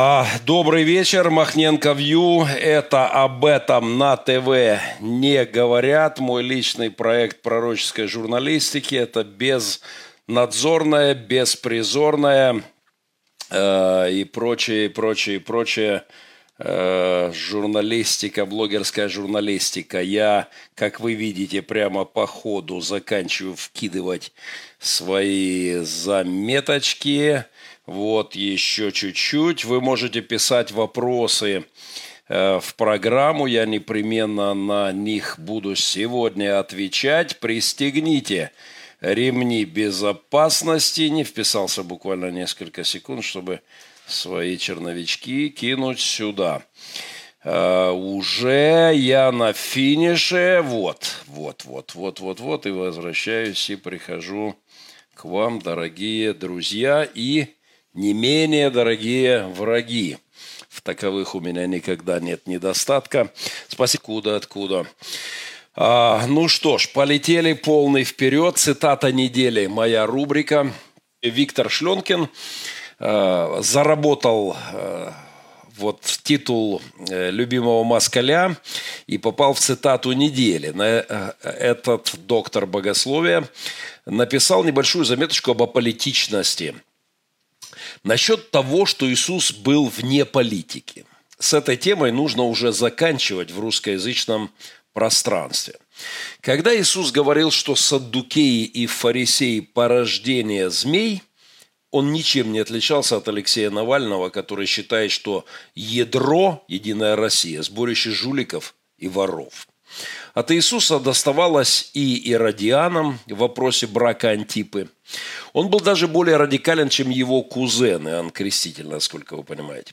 А, добрый вечер, Махненко Вью. Это об этом на ТВ не говорят. Мой личный проект пророческой журналистики. Это безнадзорная, беспризорная э, и прочее, прочее, прочее э, журналистика, блогерская журналистика. Я, как вы видите, прямо по ходу заканчиваю вкидывать свои заметочки – вот еще чуть-чуть. Вы можете писать вопросы э, в программу. Я непременно на них буду сегодня отвечать. Пристегните ремни безопасности. Не вписался буквально несколько секунд, чтобы свои черновички кинуть сюда. Uh, уже я на финише. Вот, вот, вот, вот, вот, вот. И возвращаюсь и прихожу к вам, дорогие друзья. И не менее дорогие враги. В таковых у меня никогда нет недостатка. Спасибо. Куда, откуда? А, ну что ж, полетели полный вперед. Цитата недели. Моя рубрика. Виктор Шленкин а, заработал а, вот титул э, любимого москаля и попал в цитату недели. На э, этот доктор богословия написал небольшую заметочку об аполитичности – Насчет того, что Иисус был вне политики. С этой темой нужно уже заканчивать в русскоязычном пространстве. Когда Иисус говорил, что саддукеи и фарисеи – порождение змей, он ничем не отличался от Алексея Навального, который считает, что ядро – Единая Россия, сборище жуликов и воров – от Иисуса доставалось и иродианам в вопросе брака Антипы. Он был даже более радикален, чем его кузен Иоанн Креститель, насколько вы понимаете.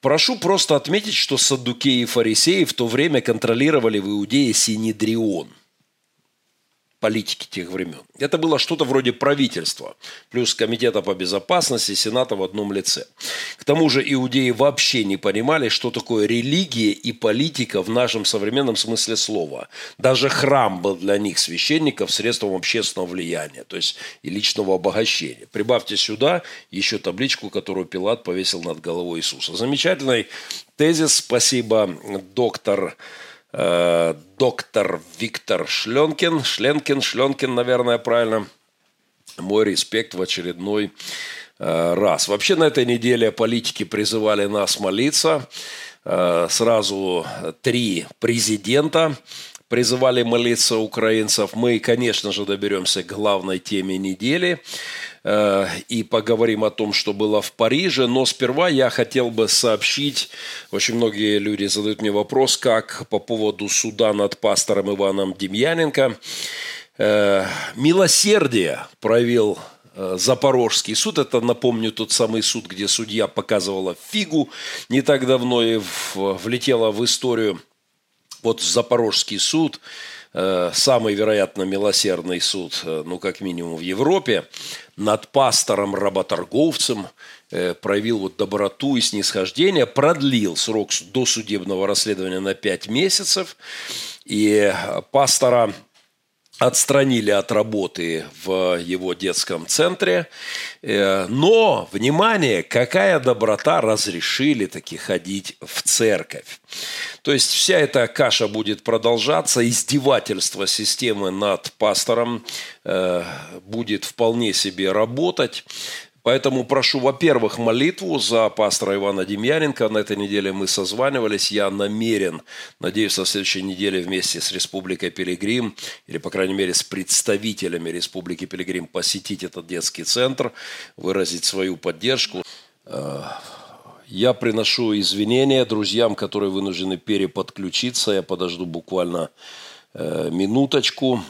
Прошу просто отметить, что саддукеи и фарисеи в то время контролировали в Иудее Синедрион – политики тех времен. Это было что-то вроде правительства, плюс Комитета по безопасности, Сената в одном лице. К тому же иудеи вообще не понимали, что такое религия и политика в нашем современном смысле слова. Даже храм был для них священников средством общественного влияния, то есть и личного обогащения. Прибавьте сюда еще табличку, которую Пилат повесил над головой Иисуса. Замечательный тезис. Спасибо, доктор Э, доктор Виктор Шленкин, Шленкин, Шленкин, наверное, правильно. Мой респект в очередной э, раз. Вообще на этой неделе политики призывали нас молиться. Э, сразу три президента призывали молиться украинцев. Мы, конечно же, доберемся к главной теме недели и поговорим о том, что было в Париже. Но сперва я хотел бы сообщить, очень многие люди задают мне вопрос, как по поводу суда над пастором Иваном Демьяненко. Э, милосердие проявил э, Запорожский суд. Это, напомню, тот самый суд, где судья показывала фигу не так давно и влетела в историю вот Запорожский суд, э, самый, вероятно, милосердный суд, э, ну, как минимум в Европе, над пастором-работорговцем э, проявил вот доброту и снисхождение, продлил срок досудебного расследования на 5 месяцев, и пастора отстранили от работы в его детском центре. Э, но, внимание, какая доброта разрешили таки ходить в церковь. То есть вся эта каша будет продолжаться, издевательство системы над пастором э, будет вполне себе работать. Поэтому прошу, во-первых, молитву за пастора Ивана Демьяненко. На этой неделе мы созванивались. Я намерен, надеюсь, на следующей неделе вместе с Республикой Пилигрим, или, по крайней мере, с представителями Республики Пилигрим посетить этот детский центр, выразить свою поддержку. Э, я приношу извинения друзьям, которые вынуждены переподключиться. Я подожду буквально э, минуточку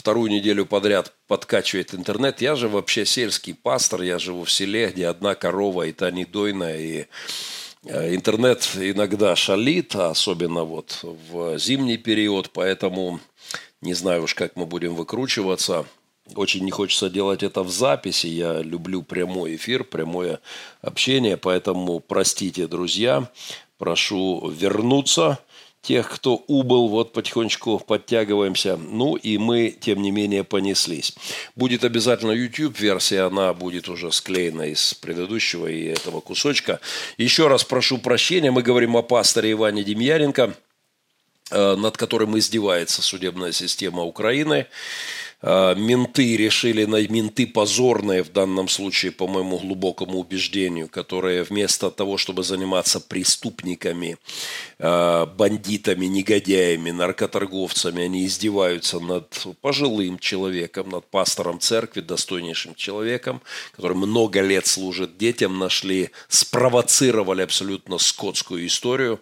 вторую неделю подряд подкачивает интернет. Я же вообще сельский пастор, я живу в селе, где одна корова, и та недойная, и э, интернет иногда шалит, особенно вот в зимний период, поэтому не знаю уж, как мы будем выкручиваться. Очень не хочется делать это в записи. Я люблю прямой эфир, прямое общение, поэтому простите, друзья. Прошу вернуться тех, кто убыл, вот потихонечку подтягиваемся. Ну и мы, тем не менее, понеслись. Будет обязательно YouTube-версия, она будет уже склеена из предыдущего и этого кусочка. Еще раз прошу прощения, мы говорим о пасторе Иване Демьяненко, э, над которым издевается судебная система Украины. А, менты решили, на менты позорные в данном случае, по моему глубокому убеждению, которые вместо того, чтобы заниматься преступниками, а, бандитами, негодяями, наркоторговцами, они издеваются над пожилым человеком, над пастором церкви, достойнейшим человеком, который много лет служит детям, нашли, спровоцировали абсолютно скотскую историю.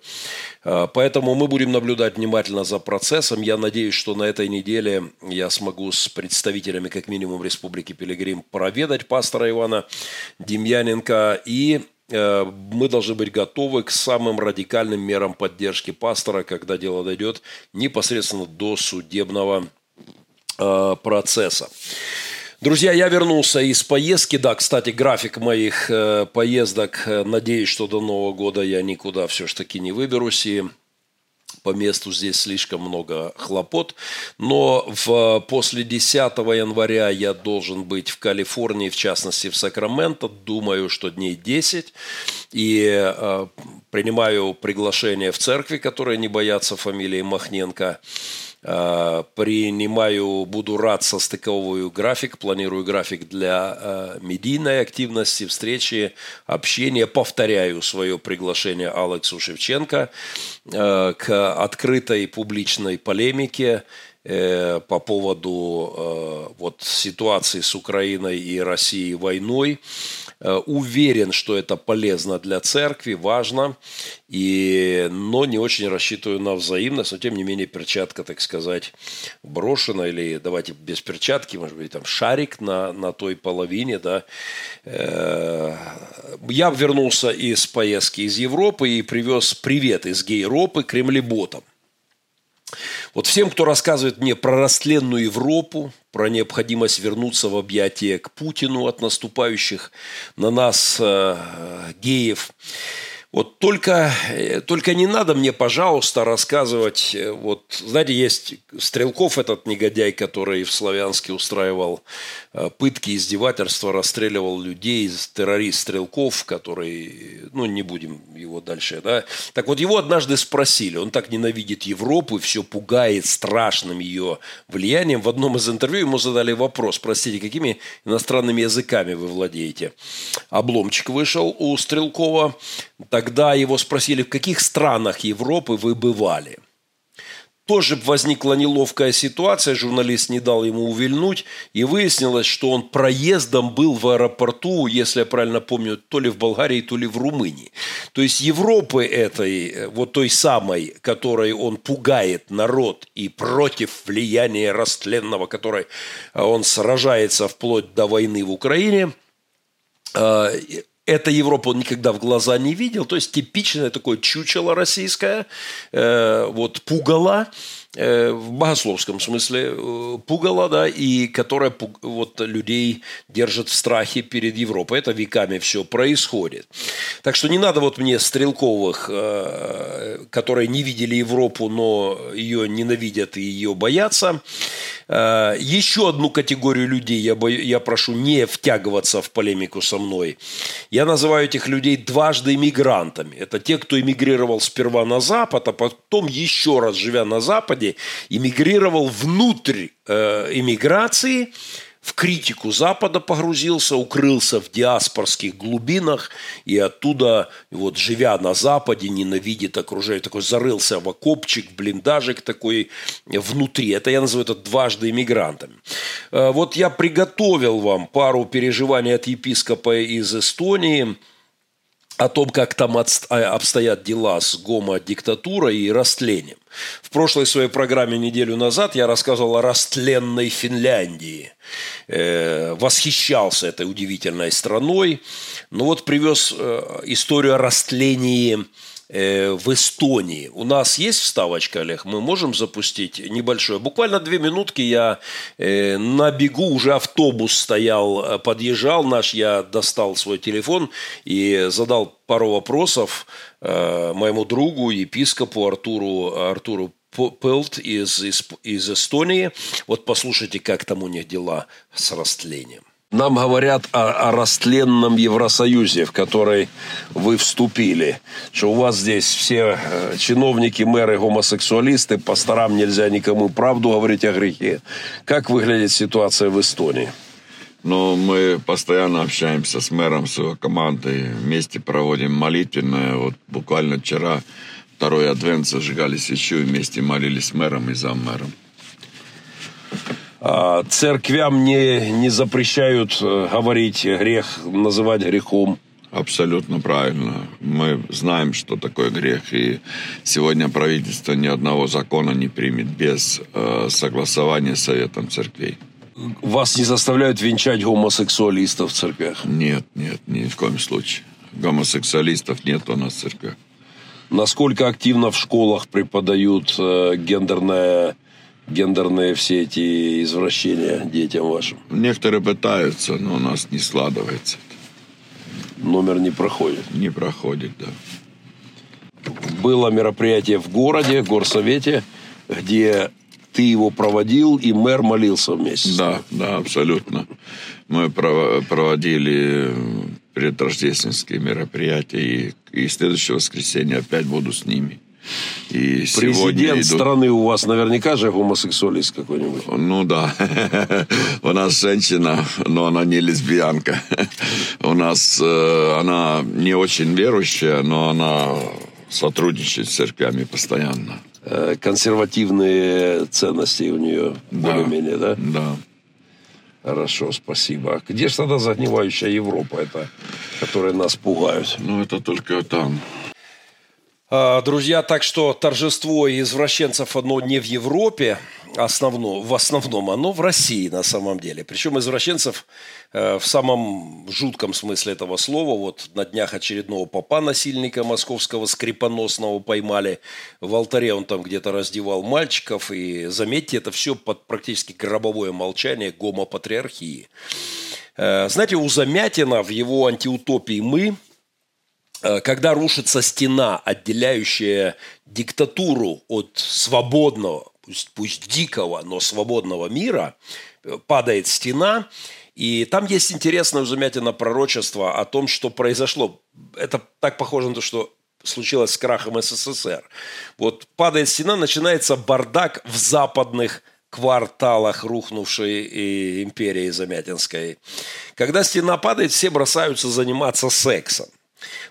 А, поэтому мы будем наблюдать внимательно за процессом. Я надеюсь, что на этой неделе я смогу с представителями, как минимум, Республики Пилигрим проведать пастора Ивана Демьяненко. И э, мы должны быть готовы к самым радикальным мерам поддержки пастора, когда дело дойдет непосредственно до судебного э, процесса. Друзья, я вернулся из поездки. Да, кстати, график моих э, поездок. Надеюсь, что до Нового года я никуда все-таки не выберусь. И по месту здесь слишком много хлопот. Но в, после 10 января я должен быть в Калифорнии, в частности в Сакраменто. Думаю, что дней 10. И э, принимаю приглашение в церкви, которые не боятся фамилии Махненко. Э, принимаю, буду рад состыковываю график, планирую график для э, медийной активности, встречи, общения. Повторяю свое приглашение Алексу Шевченко э, к открытой публичной полемике по поводу вот ситуации с Украиной и Россией войной. Э, уверен, что это полезно для церкви, важно, и, но не очень рассчитываю на взаимность, но тем не менее перчатка, так сказать, брошена, или давайте без перчатки, может быть, там шарик на, на той половине, да. Э, я вернулся из поездки из Европы и привез привет из Гейропы Кремлеботам. Вот всем, кто рассказывает мне про растленную Европу, про необходимость вернуться в объятия к Путину от наступающих на нас э, геев, вот только, э, только не надо мне, пожалуйста, рассказывать. Э, вот, знаете, есть Стрелков, этот негодяй, который в Славянске устраивал э, пытки, издевательства, расстреливал людей, террорист Стрелков, который, ну, не будем его дальше, да. Так вот, его однажды спросили, он так ненавидит Европу, все пугает страшным ее влиянием. В одном из интервью ему задали вопрос, простите, какими иностранными языками вы владеете? Обломчик вышел у Стрелкова, Тогда его спросили, в каких странах Европы вы бывали. Тоже возникла неловкая ситуация, журналист не дал ему увильнуть, и выяснилось, что он проездом был в аэропорту, если я правильно помню, то ли в Болгарии, то ли в Румынии. То есть Европы этой, вот той самой, которой он пугает народ и против влияния растленного, которой он сражается вплоть до войны в Украине, а, эта Европа он никогда в глаза не видел. То есть типичное такое чучело российское, э, вот пугало, в богословском смысле э, пугало, да, и которая вот людей держит в страхе перед Европой. Это веками все происходит. Так что не надо вот мне стрелковых, э, которые не видели Европу, но ее ненавидят и ее боятся. Еще одну категорию людей я, бою, я прошу не втягиваться в полемику со мной. Я называю этих людей дважды иммигрантами. Это те, кто эмигрировал сперва на Запад, а потом еще раз живя на Западе, Западе, эмигрировал внутрь э, эмиграции, в критику Запада погрузился, укрылся в диаспорских глубинах и оттуда, вот живя на Западе, ненавидит окружение, такой зарылся в окопчик, блиндажик такой внутри. Это я называю это дважды иммигрантами. Э, вот я приготовил вам пару переживаний от епископа из Эстонии – о том, как там а, обстоят дела с гомодиктатурой и растлением. В прошлой своей программе неделю назад я рассказывал о растленной Финляндии. Э, восхищался этой удивительной страной. Но вот привез э, историю о растлении э, в Эстонии. У нас есть вставочка, Олег? Мы можем запустить небольшое? Буквально две минутки я э, на бегу, уже автобус стоял, э, подъезжал наш, я достал свой телефон и задал пару вопросов э, моему другу, епископу Артуру, Артуру Пелт из, из, из Эстонии. Вот послушайте, как там у них дела с растлением. Нам говорят о, о растленном Евросоюзе, в который вы вступили. Что у вас здесь все э, чиновники, мэры, гомосексуалисты, пасторам нельзя никому правду говорить о грехе. Как выглядит ситуация в Эстонии? Ну, мы постоянно общаемся с мэром, с его командой. Вместе проводим молитвенное. Вот буквально вчера второй адвент зажигали свечу и вместе молились с мэром и заммэром. А, церквям не, не запрещают э, говорить грех, называть грехом. Абсолютно правильно. Мы знаем, что такое грех, и сегодня правительство ни одного закона не примет без э, согласования с Советом церквей. Вас не заставляют венчать гомосексуалистов в церквях? Нет, нет, ни в коем случае. Гомосексуалистов нет у нас в церквях. Насколько активно в школах преподают э, гендерное гендерные все эти извращения детям вашим? Некоторые пытаются, но у нас не складывается. Номер не проходит? Не проходит, да. Было мероприятие в городе, в горсовете, где ты его проводил, и мэр молился вместе. Да, да, абсолютно. Мы проводили предрождественские мероприятия, и, и следующее воскресенье опять буду с ними. И Президент идут... страны у вас наверняка же гомосексуалист какой-нибудь. Ну да. У нас женщина, но она не лесбиянка. У нас э, она не очень верующая, но она сотрудничает с церквями постоянно. Э, консервативные ценности у нее да. более-менее, да? Да. Хорошо, спасибо. Где же тогда загнивающая Европа, это, которая нас пугают? Ну, это только там. А, друзья, так что торжество извращенцев одно не в Европе, основно, в основном оно в России на самом деле. Причем извращенцев э, в самом жутком смысле этого слова. Вот на днях очередного попа насильника московского скрипоносного поймали. В алтаре он там где-то раздевал мальчиков. И заметьте, это все под практически гробовое молчание гомопатриархии. Э, знаете, у Замятина в его антиутопии «Мы» когда рушится стена, отделяющая диктатуру от свободного, пусть, пусть дикого, но свободного мира, э, падает стена, и там есть интересное у Замятина пророчество о том, что произошло. Это так похоже на то, что случилось с крахом СССР. Вот падает стена, начинается бардак в западных кварталах рухнувшей э, империи Замятинской. Когда стена падает, все бросаются заниматься сексом.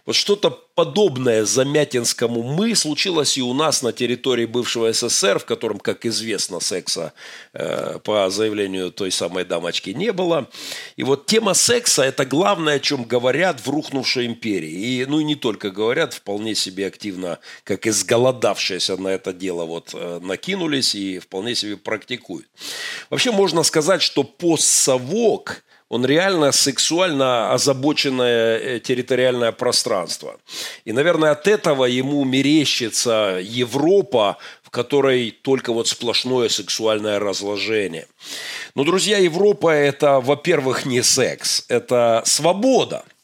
Вот что-то подобное замятинскому «мы» случилось и у нас на территории бывшего СССР, в котором, как известно, секса э, по заявлению той самой дамочки не было. И вот тема секса – это главное, о чем говорят в рухнувшей империи. И, ну и не только говорят, вполне себе активно, как изголодавшиеся на это дело, вот э, накинулись и вполне себе практикуют. Вообще можно сказать, что постсовок – он реально сексуально озабоченное э, территориальное пространство. И, наверное, от этого ему мерещится Европа, в которой только вот сплошное сексуальное разложение. Но, друзья, Европа – это, во-первых, не секс, это свобода –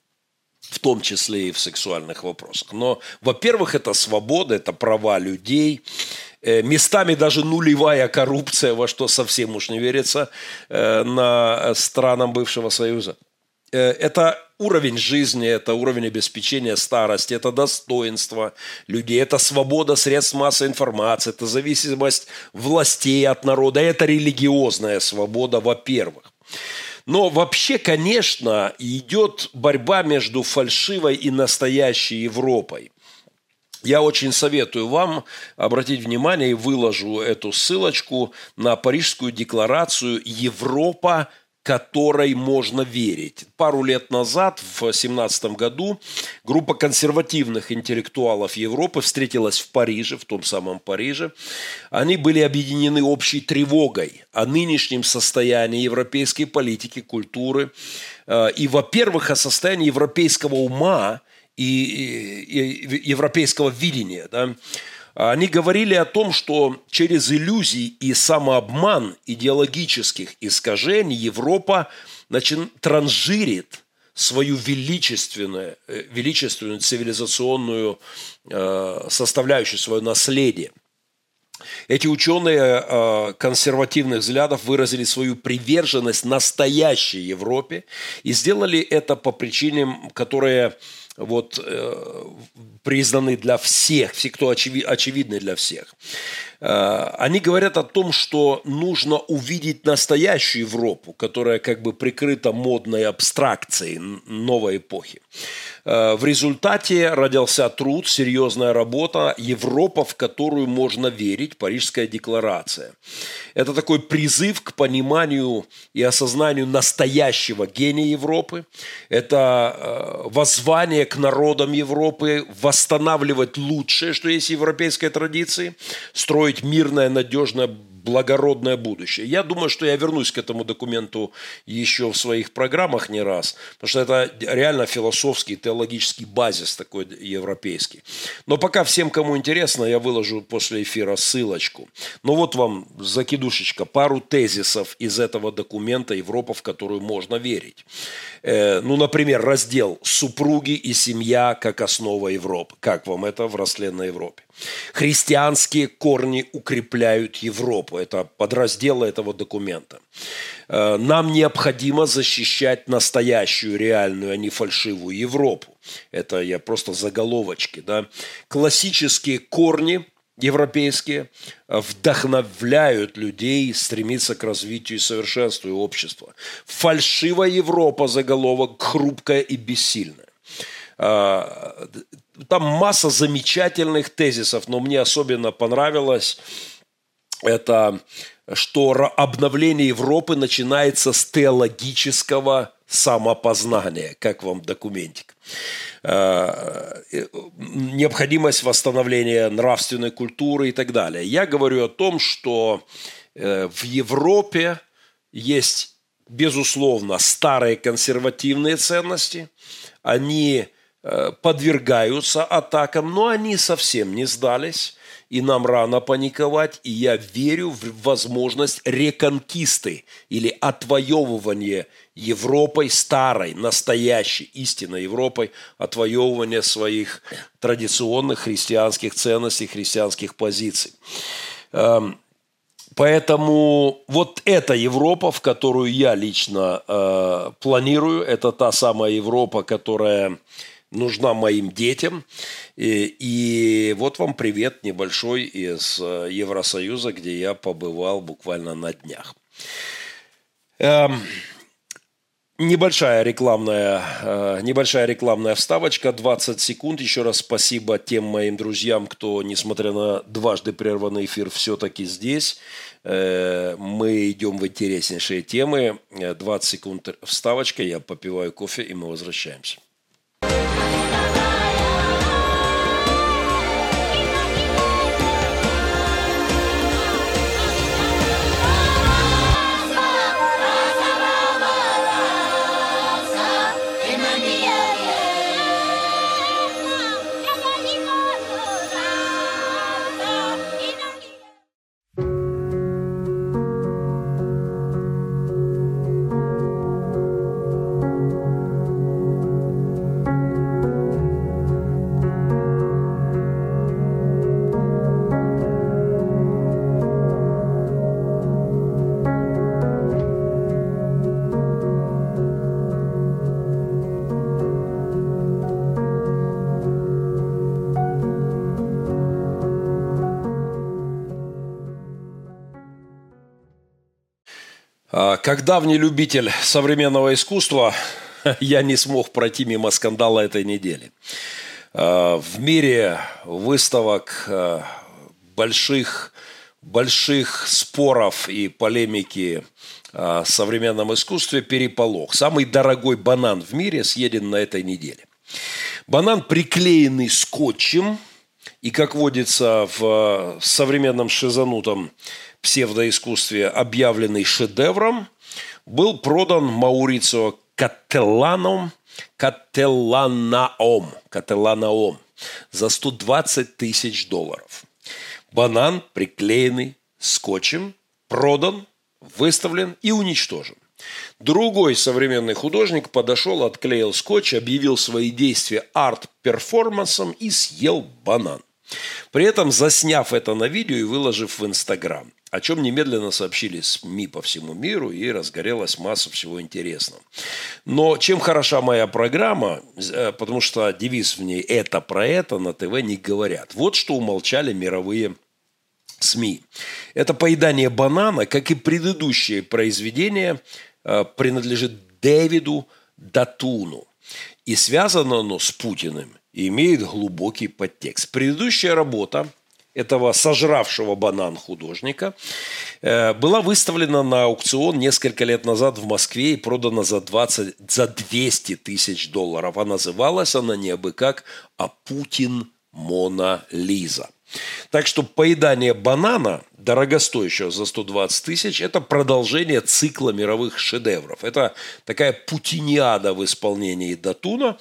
в том числе и в сексуальных вопросах. Но, во-первых, это свобода, это права людей, местами даже нулевая коррупция, во что совсем уж не верится, э, на странам бывшего Союза. Э, это уровень жизни, это уровень обеспечения старости, это достоинство людей, это свобода средств массовой информации, это зависимость властей от народа, это религиозная свобода, во-первых. Но вообще, конечно, идет борьба между фальшивой и настоящей Европой. Я очень советую вам обратить внимание и выложу эту ссылочку на Парижскую декларацию «Европа которой можно верить. Пару лет назад, в 2017 году, группа консервативных интеллектуалов Европы встретилась в Париже, в том самом Париже. Они были объединены общей тревогой о нынешнем состоянии европейской политики, культуры э, и, во-первых, о состоянии европейского ума – и, и европейского видения. Да? Они говорили о том, что через иллюзии и самообман идеологических искажений Европа значит, транжирит свою величественную, э, величественную цивилизационную э, составляющую, свое наследие – эти ученые э, консервативных взглядов выразили свою приверженность настоящей Европе и сделали это по причинам, которые вот, э, признаны для всех, все, кто очевид, очевидны для всех. Э, они говорят о том, что нужно увидеть настоящую Европу, которая как бы прикрыта модной абстракцией новой эпохи. Э, в результате родился труд, серьезная работа «Европа, в которую можно верить. Парижская декларация». Это такой призыв к пониманию и осознанию настоящего гения Европы. Это э, воззвание к народам Европы восстанавливать лучшее, что есть в европейской традиции, строить мирное, надежное, благородное будущее. Я думаю, что я вернусь к этому документу еще в своих программах не раз, потому что это реально философский, теологический базис такой европейский. Но пока всем, кому интересно, я выложу после эфира ссылочку. Но вот вам закидушечка, пару тезисов из этого документа «Европа, в которую можно верить». Э, ну, например, раздел «Супруги и семья как основа Европы». Как вам это в растленной Европе? Христианские корни укрепляют Европу. Это подраздел этого документа. Э, нам необходимо защищать настоящую, реальную, а не фальшивую Европу. Это я просто заголовочки. Да? Классические корни европейские вдохновляют людей стремиться к развитию и совершенству общества. Фальшивая Европа, заголовок, хрупкая и бессильная. Э, там масса замечательных тезисов, но мне особенно понравилось это, что обновление Европы начинается с теологического самопознания, как вам документик. Э, необходимость восстановления нравственной культуры и так далее. Я говорю о том, что э, в Европе есть, безусловно, старые консервативные ценности. Они подвергаются атакам, но они совсем не сдались, и нам рано паниковать, и я верю в возможность реконкисты или отвоевывания Европой старой, настоящей, истинной Европой, отвоевывания своих традиционных христианских ценностей, христианских позиций. Эм, поэтому вот эта Европа, в которую я лично э, планирую, это та самая Европа, которая нужна моим детям. И, и вот вам привет небольшой из э, Евросоюза, где я побывал буквально на днях. Эм, небольшая рекламная, э, небольшая рекламная вставочка, 20 секунд. Еще раз спасибо тем моим друзьям, кто, несмотря на дважды прерванный эфир, все-таки здесь. Э, мы идем в интереснейшие темы. 20 секунд вставочка, я попиваю кофе, и мы возвращаемся. Как давний любитель современного искусства, я не смог пройти мимо скандала этой недели. А, в мире выставок а, больших, больших споров и полемики о современном искусстве переполох. Самый дорогой банан в мире съеден на этой неделе. Банан, приклеенный скотчем, и, как водится в современном шизанутом псевдоискусстве, объявленный шедевром, был продан Маурицио Кателланом Кателланаом, Кателланаом за 120 тысяч долларов. Банан, приклеенный скотчем, продан, выставлен и уничтожен. Другой современный художник подошел, отклеил скотч, объявил свои действия арт-перформансом и съел банан. При этом засняв это на видео и выложив в Инстаграм, о чем немедленно сообщили СМИ по всему миру и разгорелась масса всего интересного. Но чем хороша моя программа, э, потому что девиз в ней «это про это» на ТВ не говорят. Вот что умолчали мировые СМИ. Это поедание банана, как и предыдущее произведение, э, принадлежит Дэвиду Датуну. И связано оно с Путиным и имеет глубокий подтекст. Предыдущая работа этого сожравшего банан художника, э, была выставлена на аукцион несколько лет назад в Москве и продана за, 20, за 200 тысяч долларов. А называлась она не абы как, а «Путин Мона Лиза». Так что поедание банана, дорогостоящего за 120 тысяч, это продолжение цикла мировых шедевров. Это такая путиниада в исполнении Датуна.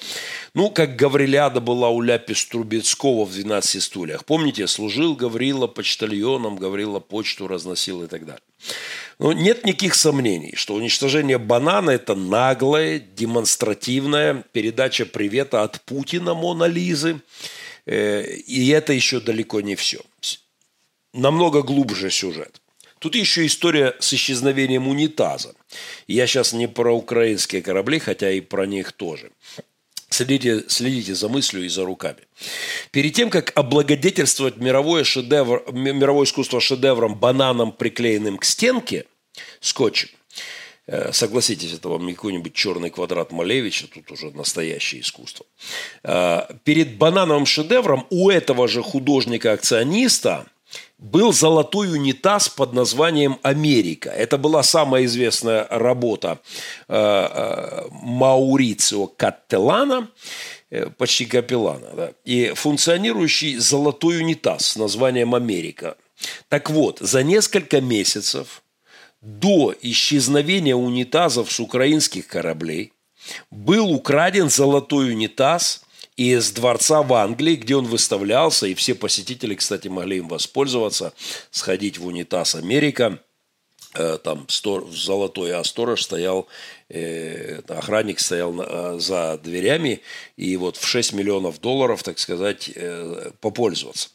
Ну, как Гавриляда была у Ляпис Трубецкого в «12 стульях». Помните, служил Гаврила почтальоном, Гаврила почту разносил и так далее. Но нет никаких сомнений, что уничтожение банана – это наглая, демонстративная передача привета от Путина Мона Лизы – Э, и это еще далеко не все. Намного глубже сюжет. Тут еще история с исчезновением унитаза. Я сейчас не про украинские корабли, хотя и про них тоже. Следите, следите за мыслью и за руками. Перед тем, как облагодетельствовать мировое, шедевр, мировое искусство шедевром бананом, приклеенным к стенке, скотчем, Э, согласитесь, это вам не какой-нибудь черный квадрат Малевича, тут уже настоящее искусство. Э, перед банановым шедевром у этого же художника-акциониста был золотой унитаз под названием «Америка». Это была самая известная работа э, Маурицио Каттелана, почти Капеллана, да, и функционирующий золотой унитаз с названием «Америка». Так вот, за несколько месяцев до исчезновения унитазов с украинских кораблей был украден золотой унитаз из дворца в Англии, где он выставлялся, и все посетители, кстати, могли им воспользоваться, сходить в унитаз Америка, э, там стор, золотой, а сторож стоял, э, охранник стоял э, за дверями, и вот в 6 миллионов долларов, так сказать, попользоваться.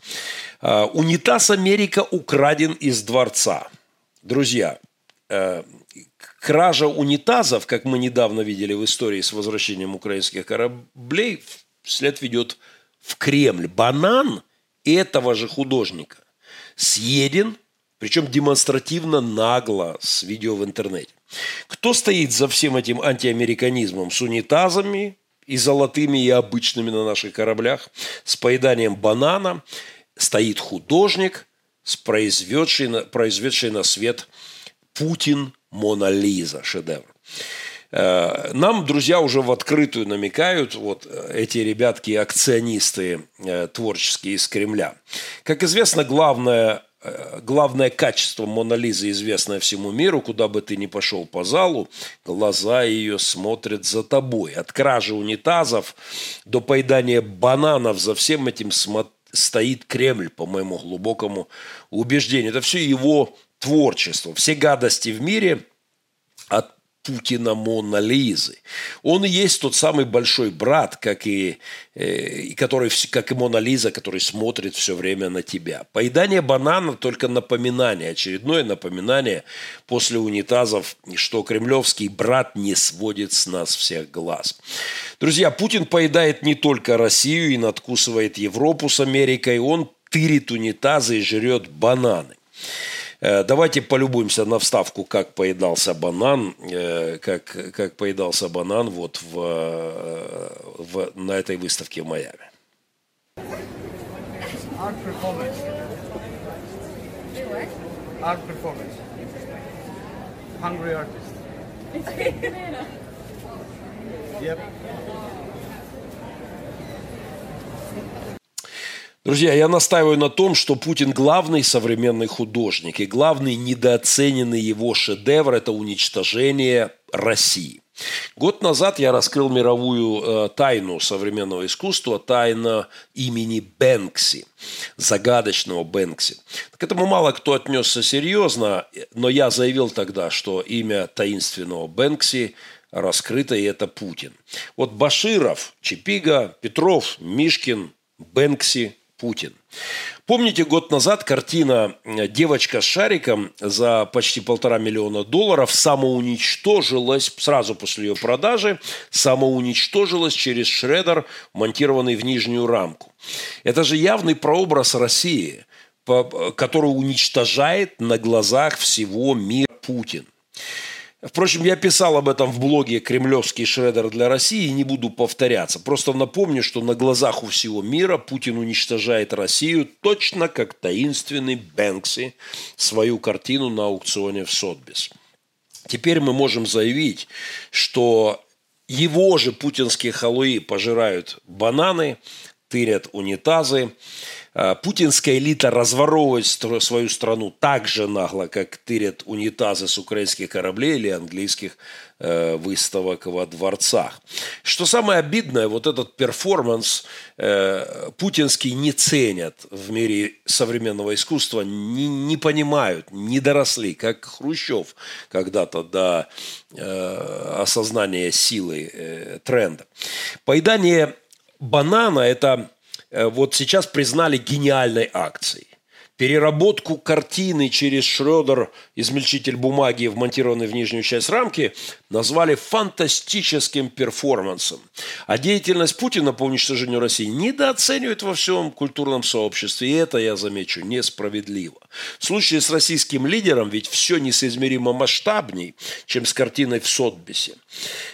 Унитаз Америка украден из дворца. Друзья, кража унитазов, как мы недавно видели в истории с возвращением украинских кораблей, след ведет в Кремль. Банан этого же художника съеден, причем демонстративно нагло с видео в интернете. Кто стоит за всем этим антиамериканизмом с унитазами и золотыми, и обычными на наших кораблях, с поеданием банана, стоит художник, произведший, произведший на свет – Путин Мона Лиза, шедевр. Э, нам, друзья, уже в открытую намекают вот эти ребятки акционисты э, творческие из Кремля. Как известно, главное, э, главное качество Мона Лизы, известное всему миру, куда бы ты ни пошел по залу, глаза ее смотрят за тобой. От кражи унитазов до поедания бананов за всем этим стоит Кремль, по моему глубокому убеждению. Это все его творчество, все гадости в мире от Путина Мона Лизы. Он и есть тот самый большой брат, как и, э, который, как и Мона Лиза, который смотрит все время на тебя. Поедание банана только напоминание, очередное напоминание после унитазов, что кремлевский брат не сводит с нас всех глаз. Друзья, Путин поедает не только Россию и надкусывает Европу с Америкой, он тырит унитазы и жрет бананы. Э, давайте полюбуемся на вставку, как поедался банан, э, как, как поедался банан вот в, э, в, на этой выставке в Майами. Art performance. Art performance. Hungry artist. yep. Друзья, я настаиваю на том, что Путин главный современный художник и главный недооцененный его шедевр – это уничтожение России. Год назад я раскрыл мировую э, тайну современного искусства, тайна имени Бэнкси, загадочного Бэнкси. К этому мало кто отнесся серьезно, но я заявил тогда, что имя таинственного Бэнкси раскрыто, и это Путин. Вот Баширов, Чепига, Петров, Мишкин, Бэнкси, Путин. Помните, год назад картина «Девочка с шариком» за почти полтора миллиона долларов самоуничтожилась сразу после ее продажи, самоуничтожилась через шредер, монтированный в нижнюю рамку. Это же явный прообраз России, который уничтожает на глазах всего мира Путин – Впрочем, я писал об этом в блоге «Кремлевский шредер для России» и не буду повторяться. Просто напомню, что на глазах у всего мира Путин уничтожает Россию точно как таинственный Бэнкси свою картину на аукционе в Сотбис. Теперь мы можем заявить, что его же путинские халуи пожирают бананы, тырят унитазы, путинская элита разворовывает свою страну так же нагло, как тырят унитазы с украинских кораблей или английских э, выставок во дворцах. Что самое обидное, вот этот перформанс э, путинский не ценят в мире современного искусства, не, не понимают, не доросли, как Хрущев когда-то до осознания силы тренда. Поедание банана – это Э, вот сейчас признали гениальной акцией. Переработку картины через Шредер, измельчитель бумаги, вмонтированный в нижнюю часть рамки, назвали фантастическим перформансом. А деятельность Путина по уничтожению России недооценивают во всем культурном сообществе. И это, я замечу, несправедливо. В случае с российским лидером ведь все несоизмеримо масштабней, чем с картиной в Сотбисе.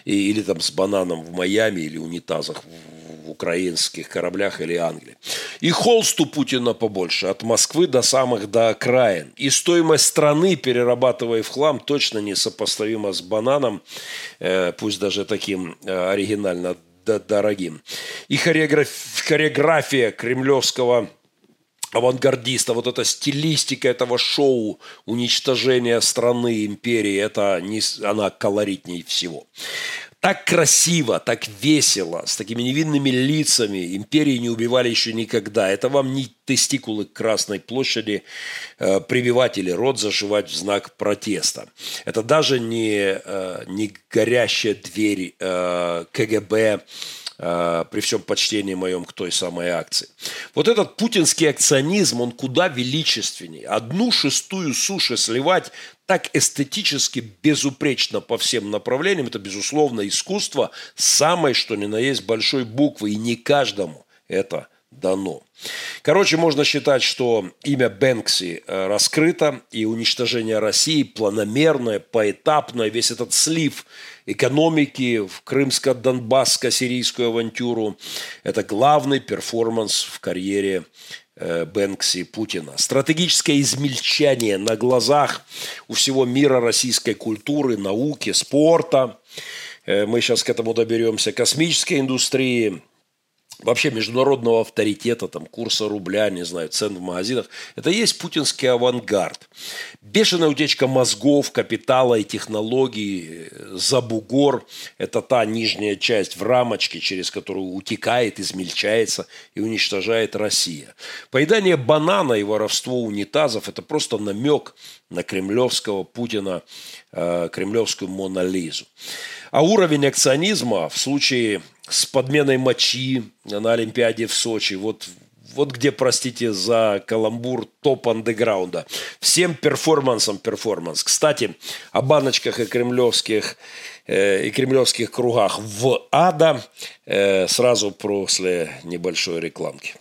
Или там с бананом в Майами или унитазах в украинских кораблях или Англии. И холст у Путина побольше, от Москвы до самых до окраин. И стоимость страны, перерабатывая в хлам, точно несопоставима с бананом, э, пусть даже таким э, оригинально дорогим. И хореография кремлевского авангардиста, вот эта стилистика этого шоу уничтожения страны, империи, это не, она колоритней всего так красиво, так весело, с такими невинными лицами. Империи не убивали еще никогда. Это вам не тестикулы Красной площади э, прививать или рот зашивать в знак протеста. Это даже не, э, не горящая дверь э, КГБ при всем почтении моем к той самой акции. Вот этот путинский акционизм, он куда величественней. Одну шестую суши сливать так эстетически безупречно по всем направлениям. Это, безусловно, искусство самой, что ни на есть, большой буквы. И не каждому это дано. Короче, можно считать, что имя Бэнкси э, раскрыто, и уничтожение России планомерное, поэтапное, весь этот слив экономики в крымско-донбасско-сирийскую авантюру – это главный перформанс в карьере Э, Бэнкси Путина. Стратегическое измельчание на глазах у всего мира российской культуры, науки, спорта. Э, мы сейчас к этому доберемся. Космической индустрии, вообще международного авторитета, там, курса рубля, не знаю, цен в магазинах. Это и есть путинский авангард. Бешеная утечка мозгов, капитала и технологий за бугор – это та нижняя часть в рамочке, через которую утекает, измельчается и уничтожает Россия. Поедание банана и воровство унитазов – это просто намек на кремлевского Путина, э, кремлевскую Монолизу. А уровень акционизма в случае с подменой мочи на Олимпиаде в Сочи, вот вот где, простите за каламбур, топ андеграунда. Всем перформансом перформанс. Кстати, о баночках и кремлевских, э, и кремлевских кругах в ада э, сразу после небольшой рекламки.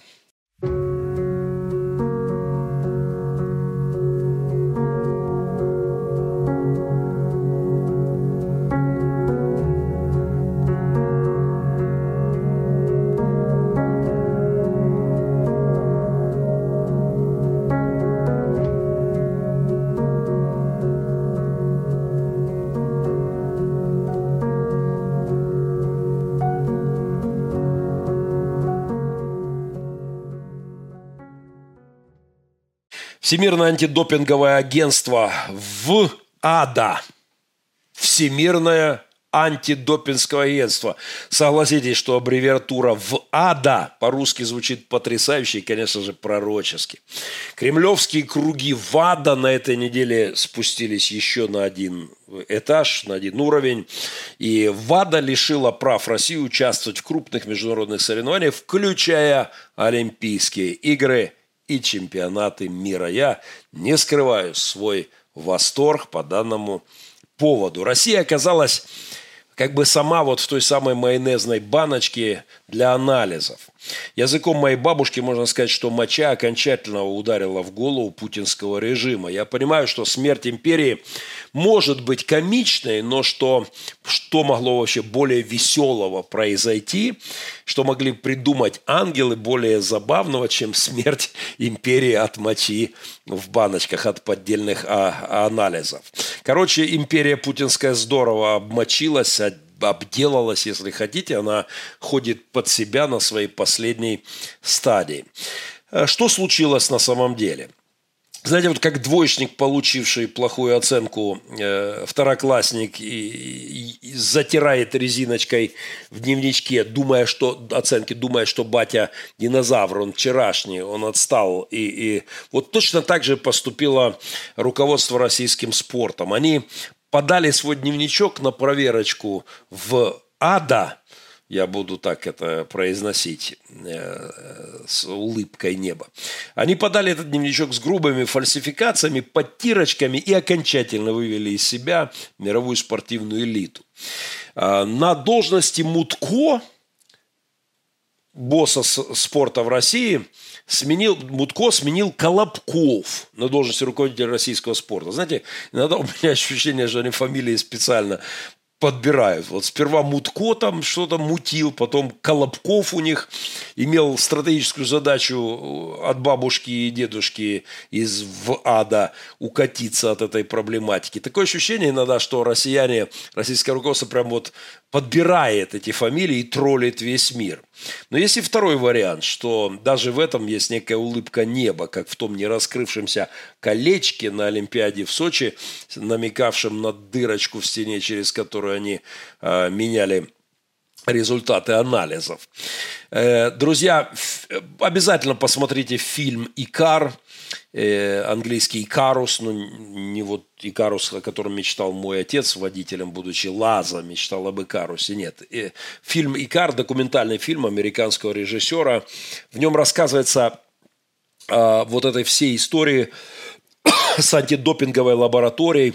Всемирное антидопинговое агентство в АДА. Всемирное антидопинского агентства. Согласитесь, что аббревиатура в АДА по-русски звучит потрясающе и, конечно же, пророчески. Кремлевские круги ВАДА на этой неделе спустились еще на один этаж, на один уровень. И ВАДА лишила прав России участвовать в крупных международных соревнованиях, включая Олимпийские игры и чемпионаты мира. Я не скрываю свой восторг по данному поводу. Россия оказалась как бы сама вот в той самой майонезной баночке для анализов. Языком моей бабушки можно сказать, что моча окончательно ударила в голову путинского режима. Я понимаю, что смерть империи может быть комичной, но что, что могло вообще более веселого произойти, что могли придумать ангелы более забавного, чем смерть империи от мочи в баночках от поддельных а, анализов. Короче, империя путинская здорово обмочилась, обделалась, если хотите, она ходит под себя на своей последней стадии. Э, что случилось на самом деле? Знаете, вот как двоечник, получивший плохую оценку, э, второклассник и, и затирает резиночкой в дневничке, думая, что оценки, думая, что батя динозавр, он вчерашний, он отстал. И, и вот точно так же поступило руководство российским спортом. Они подали свой дневничок на проверочку в АДА, я буду так это произносить э, с улыбкой неба. Они подали этот дневничок с грубыми фальсификациями, подтирочками и окончательно вывели из себя мировую спортивную элиту. А, на должности Мутко, босса спорта в России, сменил, Мутко сменил Колобков на должности руководителя российского спорта. Знаете, иногда у меня ощущение, что они фамилии специально подбирают. Вот сперва Мутко там что-то мутил, потом Колобков у них имел стратегическую задачу от бабушки и дедушки из в ада укатиться от этой проблематики. Такое ощущение иногда, что россияне, российское руководство прям вот подбирает эти фамилии и троллит весь мир. Но есть и второй вариант, что даже в этом есть некая улыбка неба, как в том не раскрывшемся колечке на Олимпиаде в Сочи, намекавшем на дырочку в стене, через которую они э, меняли результаты анализов. Э, друзья, обязательно посмотрите фильм «Икар», э, английский «Икарус», ну не вот «Икарус», о котором мечтал мой отец водителем, будучи Лаза, мечтал об «Икарусе». Нет, э, фильм «Икар» – документальный фильм американского режиссера. В нем рассказывается вот этой всей истории с антидопинговой лабораторией,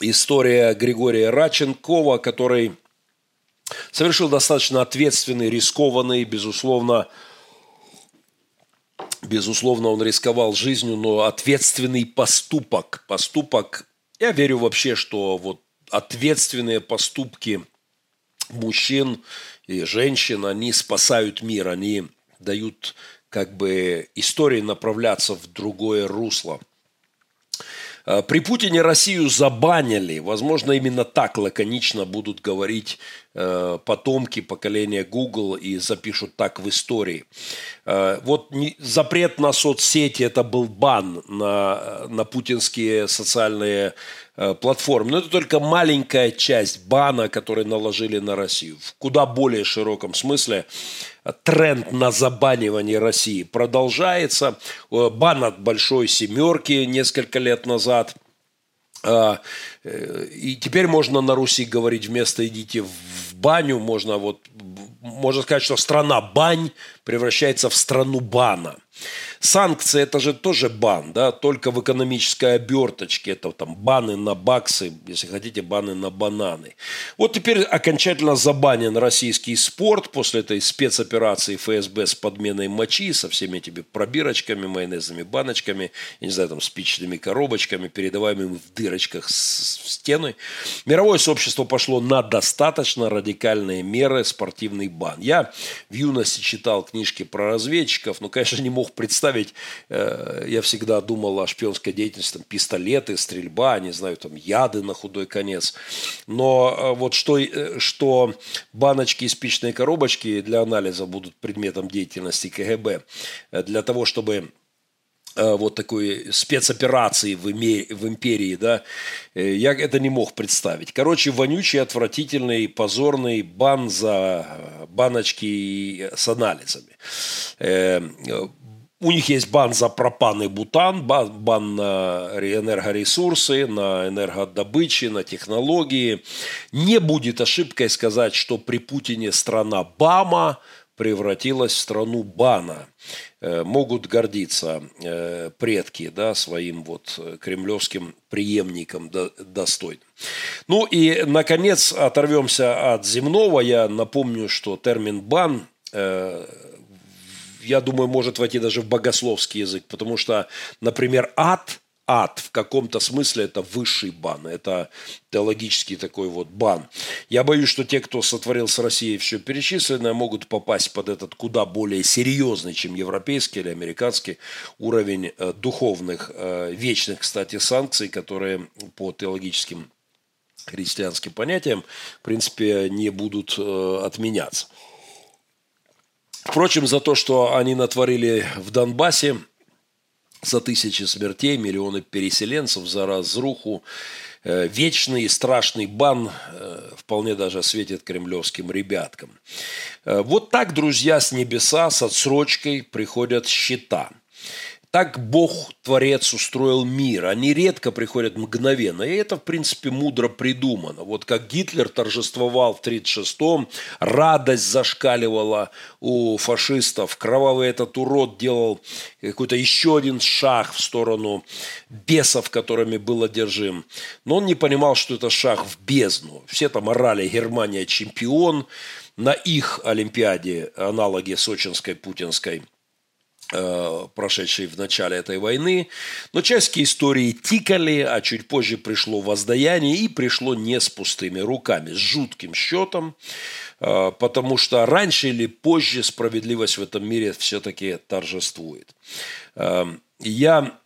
история Григория Раченкова, который совершил достаточно ответственный, рискованный, безусловно, безусловно, он рисковал жизнью, но ответственный поступок. Поступок, я верю вообще, что вот ответственные поступки мужчин и женщин, они спасают мир, они дают как бы истории направляться в другое русло – Э, при Путине Россию забанили. Возможно, именно так лаконично будут говорить потомки поколения Google и запишут так в истории. Э, вот запрет на соцсети – это был бан на, на путинские социальные платформы. Но это только маленькая часть бана, который наложили на Россию. В куда более широком смысле тренд на забанивание России продолжается. Э, бан от большой семерки несколько лет назад. Э, и теперь можно на Руси говорить вместо «идите в баню», можно вот можно сказать, что страна бань превращается в страну бана. Санкции – это же тоже бан, да, только в экономической оберточке. Это там баны на баксы, если хотите, баны на бананы. Вот теперь окончательно забанен российский спорт после этой спецоперации ФСБ с подменой мочи, со всеми этими пробирочками, майонезными баночками, я не знаю, там, спичными коробочками, передаваемыми в дырочках в стены. Мировое сообщество пошло на достаточно радикальные меры, спортивный бан. Я в юности читал книжки про разведчиков, но, конечно, не мог представить, представить, э, я всегда думал о шпионской деятельности, там, пистолеты, стрельба, не знаю, там, яды на худой конец. Но э, вот что, э, что баночки и спичные коробочки для анализа будут предметом деятельности КГБ, для того, чтобы вот такой спецоперации в, име, в империи, да, я это не мог представить. Короче, вонючий, отвратительный, позорный бан за баночки с анализами. У них есть бан за пропан и бутан, бан, бан на энергоресурсы, на энергодобычи, на технологии. Не будет ошибкой сказать, что при Путине страна БАМа превратилась в страну бана. Э, могут гордиться э, предки да, своим вот кремлевским преемником достойным. Ну и, наконец, оторвемся от земного. Я напомню, что термин «бан» э, я думаю, может войти даже в богословский язык, потому что, например, ад ад в каком-то смысле это высший бан, это теологический такой вот бан. Я боюсь, что те, кто сотворил с Россией все перечисленное, могут попасть под этот куда более серьезный, чем европейский или американский уровень э, духовных, э, вечных, кстати, санкций, которые по теологическим христианским понятиям, в принципе, не будут э, отменяться. Впрочем, за то, что они натворили в Донбассе, за тысячи смертей, миллионы переселенцев, за разруху, э, вечный страшный бан э, вполне даже светит кремлевским ребяткам. Э, вот так, друзья, с небеса с отсрочкой приходят счета – так Бог, Творец, устроил мир. Они редко приходят мгновенно. И это, в принципе, мудро придумано. Вот как Гитлер торжествовал в 1936-м, радость зашкаливала у фашистов. Кровавый этот урод делал какой-то еще один шаг в сторону бесов, которыми был одержим. Но он не понимал, что это шаг в бездну. Все там орали «Германия чемпион». На их Олимпиаде, аналоге сочинской, путинской – прошедшей в начале этой войны. Но части истории тикали, а чуть позже пришло воздаяние и пришло не с пустыми руками, с жутким счетом, э, потому что раньше или позже справедливость в этом мире все-таки торжествует. Э, я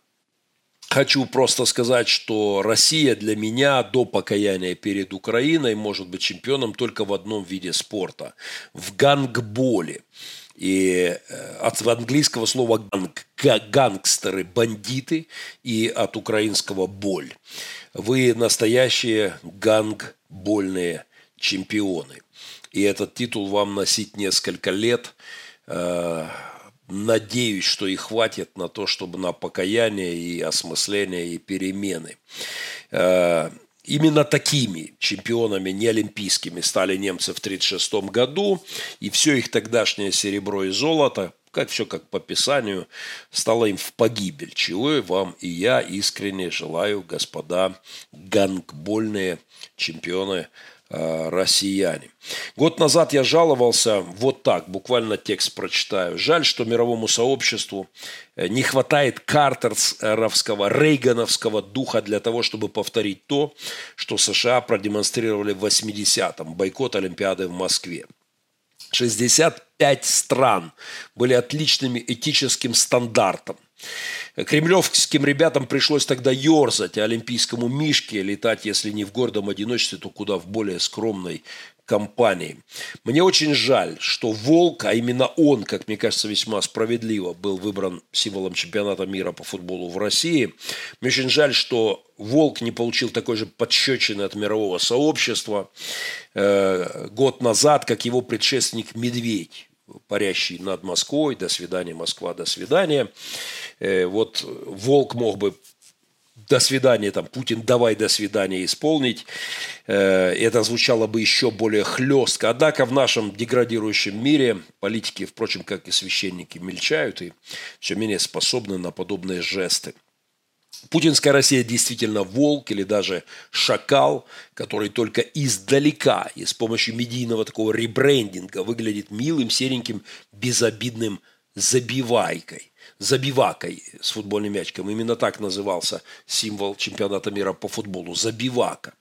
Хочу просто сказать, что Россия для меня до покаяния перед Украиной может быть чемпионом только в одном виде спорта – в гангболе. И э, от английского слова ганг, гангстеры, бандиты, и от украинского боль. Вы настоящие гангбольные чемпионы. И этот титул вам носить несколько лет. Э, надеюсь, что и хватит на то, чтобы на покаяние и осмысление и перемены. Именно такими чемпионами неолимпийскими стали немцы в 1936 году, и все их тогдашнее серебро и золото, как все как по Писанию, стало им в погибель, чего и вам и я искренне желаю, господа гангбольные чемпионы россияне. Год назад я жаловался вот так, буквально текст прочитаю. Жаль, что мировому сообществу э, не хватает картеровского, рейгановского духа для того, чтобы повторить то, что США продемонстрировали в 80-м, бойкот Олимпиады в Москве. 65 стран были отличными этическим стандартом. Кремлевским ребятам пришлось тогда ерзать, а олимпийскому Мишке летать, если не в гордом одиночестве, то куда в более скромной компании. Мне очень жаль, что Волк, а именно он, как мне кажется, весьма справедливо был выбран символом чемпионата мира по футболу в России. Мне очень жаль, что Волк не получил такой же подщечины от мирового сообщества э, год назад, как его предшественник Медведь парящий над Москвой. До свидания, Москва, до свидания. Э, вот Волк мог бы до свидания, там, Путин, давай до свидания исполнить. Э, это звучало бы еще более хлестко. Однако в нашем деградирующем мире политики, впрочем, как и священники, мельчают и все менее способны на подобные жесты. Путинская Россия действительно волк или даже шакал, который только издалека и с помощью медийного такого ребрендинга выглядит милым, сереньким, безобидным забивайкой забивакой с футбольным мячиком. Именно так назывался символ чемпионата мира по футболу. Забивака.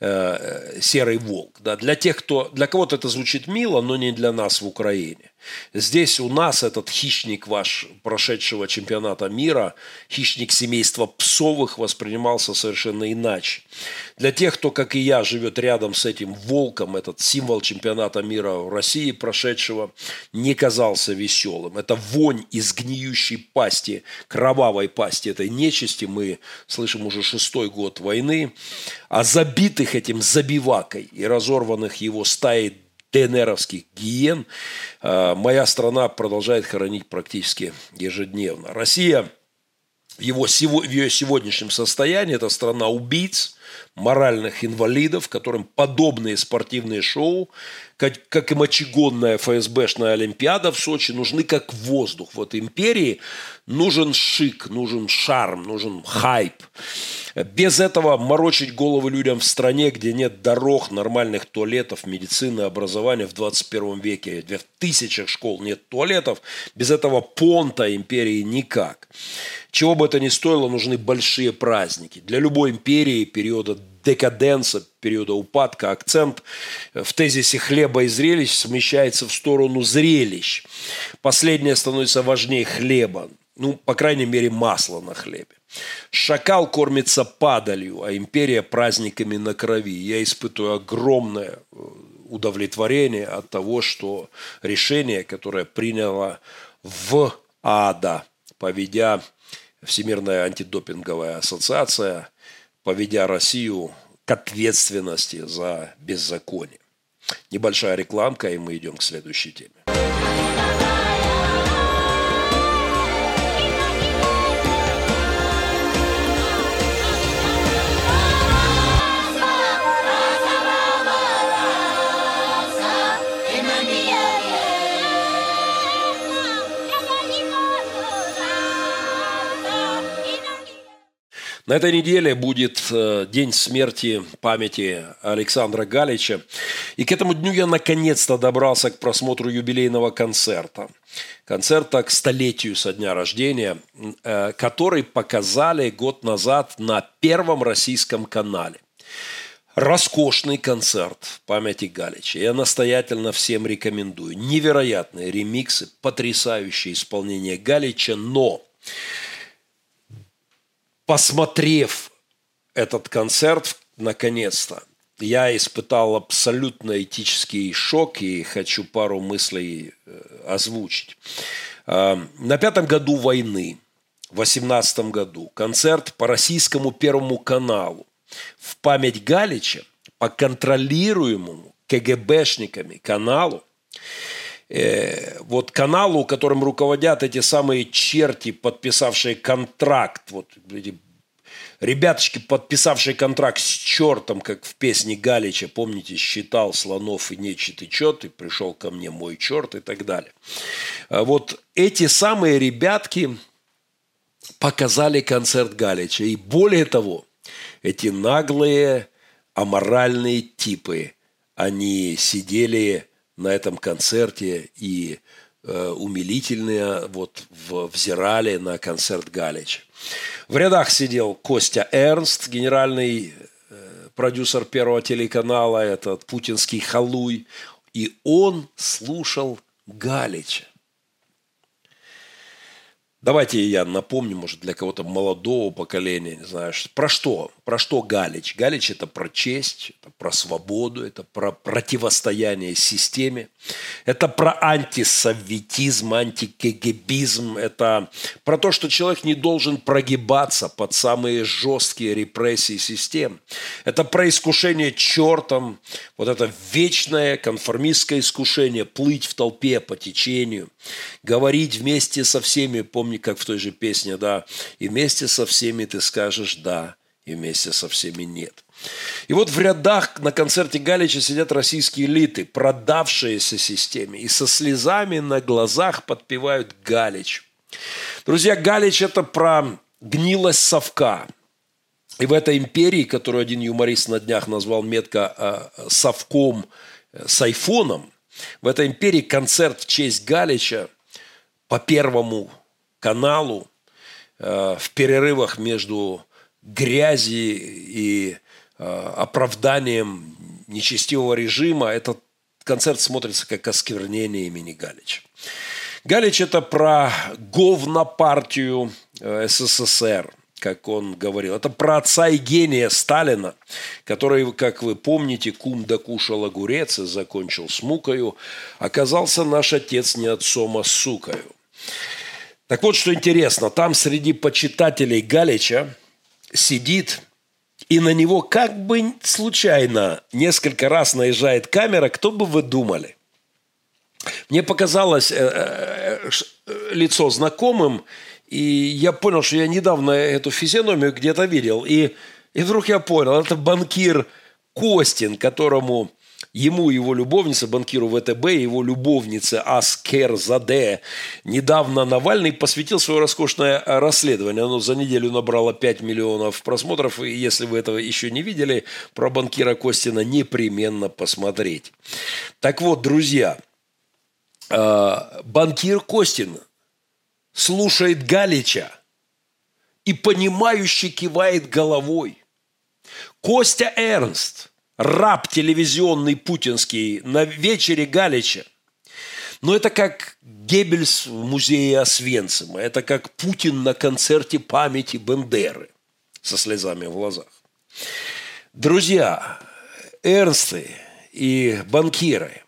Э, серый волк. Да. Для тех, кто... Для кого-то это звучит мило, но не для нас в Украине. Здесь у нас этот хищник ваш прошедшего чемпионата мира, хищник семейства псовых воспринимался совершенно иначе. Для тех, кто, как и я, живет рядом с этим волком, этот символ чемпионата мира в России прошедшего, не казался веселым. Это вонь из гниющей пасти, кровавой пасти этой нечисти. Мы слышим уже шестой год войны. А забитых этим забивакой и разорванных его стаей ДНРовских гиен э, моя страна продолжает хоронить практически ежедневно. Россия в, его, в ее сегодняшнем состоянии – это страна убийц, моральных инвалидов, которым подобные спортивные шоу, как, и мочегонная ФСБшная Олимпиада в Сочи, нужны как воздух. Вот империи нужен шик, нужен шарм, нужен хайп. Без этого морочить головы людям в стране, где нет дорог, нормальных туалетов, медицины, образования в 21 веке, где в тысячах школ нет туалетов, без этого понта империи никак. Чего бы это ни стоило, нужны большие праздники. Для любой империи периода декаденса, периода упадка, акцент в тезисе хлеба и зрелищ смещается в сторону зрелищ. Последнее становится важнее хлеба, ну, по крайней мере, масла на хлебе. Шакал кормится падалью, а империя праздниками на крови. Я испытываю огромное э, удовлетворение от того, что решение, которое приняло в ада, поведя Всемирная антидопинговая ассоциация, поведя Россию к ответственности за беззаконие. Небольшая рекламка, и мы идем к следующей теме. На этой неделе будет э, день смерти памяти Александра Галича. И к этому дню я наконец-то добрался к просмотру юбилейного концерта. Концерта к столетию со дня рождения, э, который показали год назад на Первом российском канале. Роскошный концерт памяти Галича. Я настоятельно всем рекомендую. Невероятные ремиксы, потрясающее исполнение Галича, но посмотрев этот концерт, наконец-то, я испытал абсолютно этический шок и хочу пару мыслей э, озвучить. Э, на пятом году войны, в восемнадцатом году, концерт по российскому Первому каналу в память Галича по контролируемому КГБшниками каналу э, вот каналу, которым руководят эти самые черти, подписавшие контракт, вот эти ребяточки, подписавшие контракт с чертом, как в песне Галича, помните, считал слонов и нечет и чет, и пришел ко мне мой черт и так далее. А вот эти самые ребятки показали концерт Галича. И более того, эти наглые, аморальные типы, они сидели на этом концерте и э, умилительные вот взирали на концерт Галича. В рядах сидел Костя Эрнст, генеральный э, продюсер Первого телеканала, этот путинский халуй, и он слушал Галича. Давайте я напомню, может, для кого-то молодого поколения, не знаю, про что, про что Галич. Галич – это про честь, это про свободу, это про противостояние системе, это про антисоветизм, антикегебизм, это про то, что человек не должен прогибаться под самые жесткие репрессии систем. Это про искушение чертом, вот это вечное конформистское искушение плыть в толпе по течению, говорить вместе со всеми, помни как в той же песне, да, и вместе со всеми ты скажешь «да», и вместе со всеми «нет». И вот в рядах на концерте Галича сидят российские элиты, продавшиеся системе, и со слезами на глазах подпевают Галич. Друзья, Галич – это про гнилость совка. И в этой империи, которую один юморист на днях назвал метко э, совком э, с айфоном, в этой империи концерт в честь Галича по первому каналу э, в перерывах между грязи и э, оправданием нечестивого режима этот концерт смотрится как осквернение имени Галича. Галич – это про говнопартию э, СССР, как он говорил. Это про отца и гения Сталина, который, как вы помните, кум докушал огурец и закончил с мукою. Оказался наш отец не отцом, а сукою. Так вот, что интересно, там среди почитателей Галича сидит, и на него как бы случайно несколько раз наезжает камера, кто бы вы думали? Мне показалось э, э, э, лицо знакомым, и я понял, что я недавно эту физиономию где-то видел. И, и вдруг я понял, это банкир Костин, которому Ему его любовница, банкиру ВТБ, его любовница Аскер Заде. Недавно Навальный посвятил свое роскошное расследование. Оно за неделю набрало 5 миллионов просмотров. И если вы этого еще не видели, про банкира Костина непременно посмотреть. Так вот, друзья, а, банкир Костин слушает Галича и понимающе кивает головой. Костя Эрнст – раб телевизионный путинский на вечере Галича. Но это как Геббельс в музее Освенцима. Это как Путин на концерте памяти Бендеры со слезами в глазах. Друзья, эрнсты и банкиры,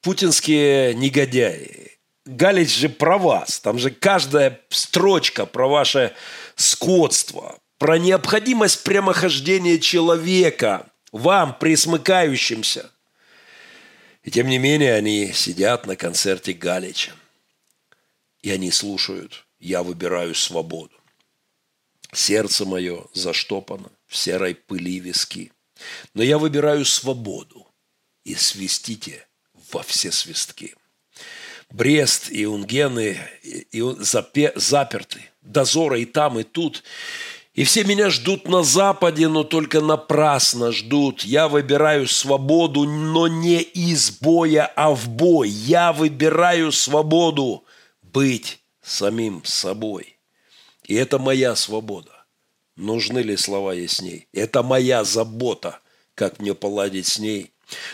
путинские негодяи, Галич же про вас. Там же каждая строчка про ваше скотство, про необходимость прямохождения человека – вам, присмыкающимся. И тем не менее они сидят на концерте Галича. И они слушают «Я выбираю свободу». Сердце мое заштопано в серой пыли виски. Но я выбираю свободу. И свистите во все свистки. Брест и Унгены и, и запе, заперты. Дозоры и там, и тут. И все меня ждут на Западе, но только напрасно ждут. Я выбираю свободу, но не из боя, а в бой. Я выбираю свободу быть самим собой. И это моя свобода. Нужны ли слова ясней? Это моя забота, как мне поладить с ней.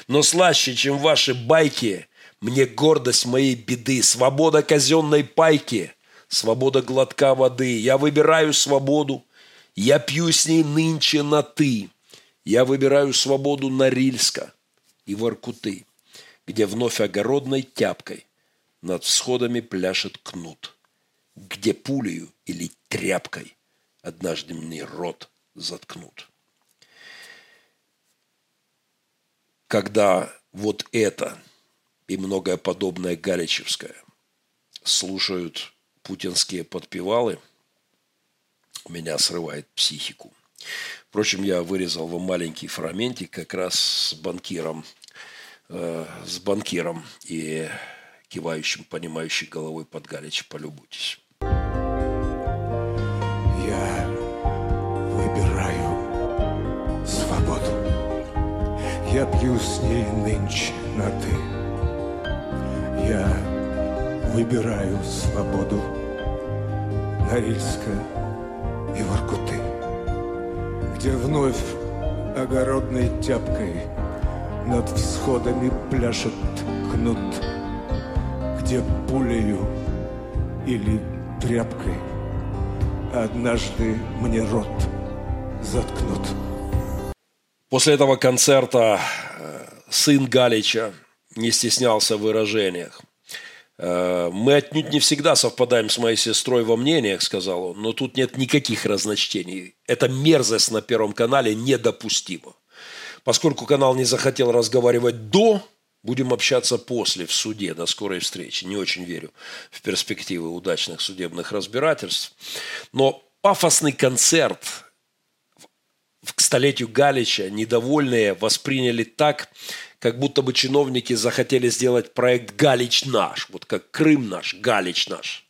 Но слаще, чем ваши байки, мне гордость моей беды, свобода казенной пайки, свобода глотка воды. Я выбираю свободу, я пью с ней нынче на «ты». Я выбираю свободу Норильска и Воркуты, где вновь огородной тяпкой над всходами пляшет кнут, где пулею или тряпкой однажды мне рот заткнут. Когда вот это и многое подобное Галичевское слушают путинские подпевалы – меня срывает психику. Впрочем, я вырезал вам маленький фрагментик как раз с банкиром, э, с банкиром и кивающим, понимающий головой под Галич. Полюбуйтесь. Я выбираю свободу. Я пью с ней нынче на «ты». Я выбираю свободу. Норильская и Воркуты, где вновь огородной тяпкой над всходами пляшет кнут, где пулею или тряпкой однажды мне рот заткнут. После этого концерта э, сын Галича не стеснялся в выражениях. Э, мы отнюдь не всегда совпадаем с моей сестрой во мнениях, сказал он, но тут нет никаких разночтений. Эта мерзость на Первом канале недопустима. Поскольку канал не захотел разговаривать до, будем общаться после, в суде. До скорой встречи. Не очень верю в перспективы удачных судебных разбирательств. Но пафосный концерт к столетию Галича недовольные восприняли так, как будто бы чиновники захотели сделать проект «Галич наш», вот как Крым наш, Галич наш.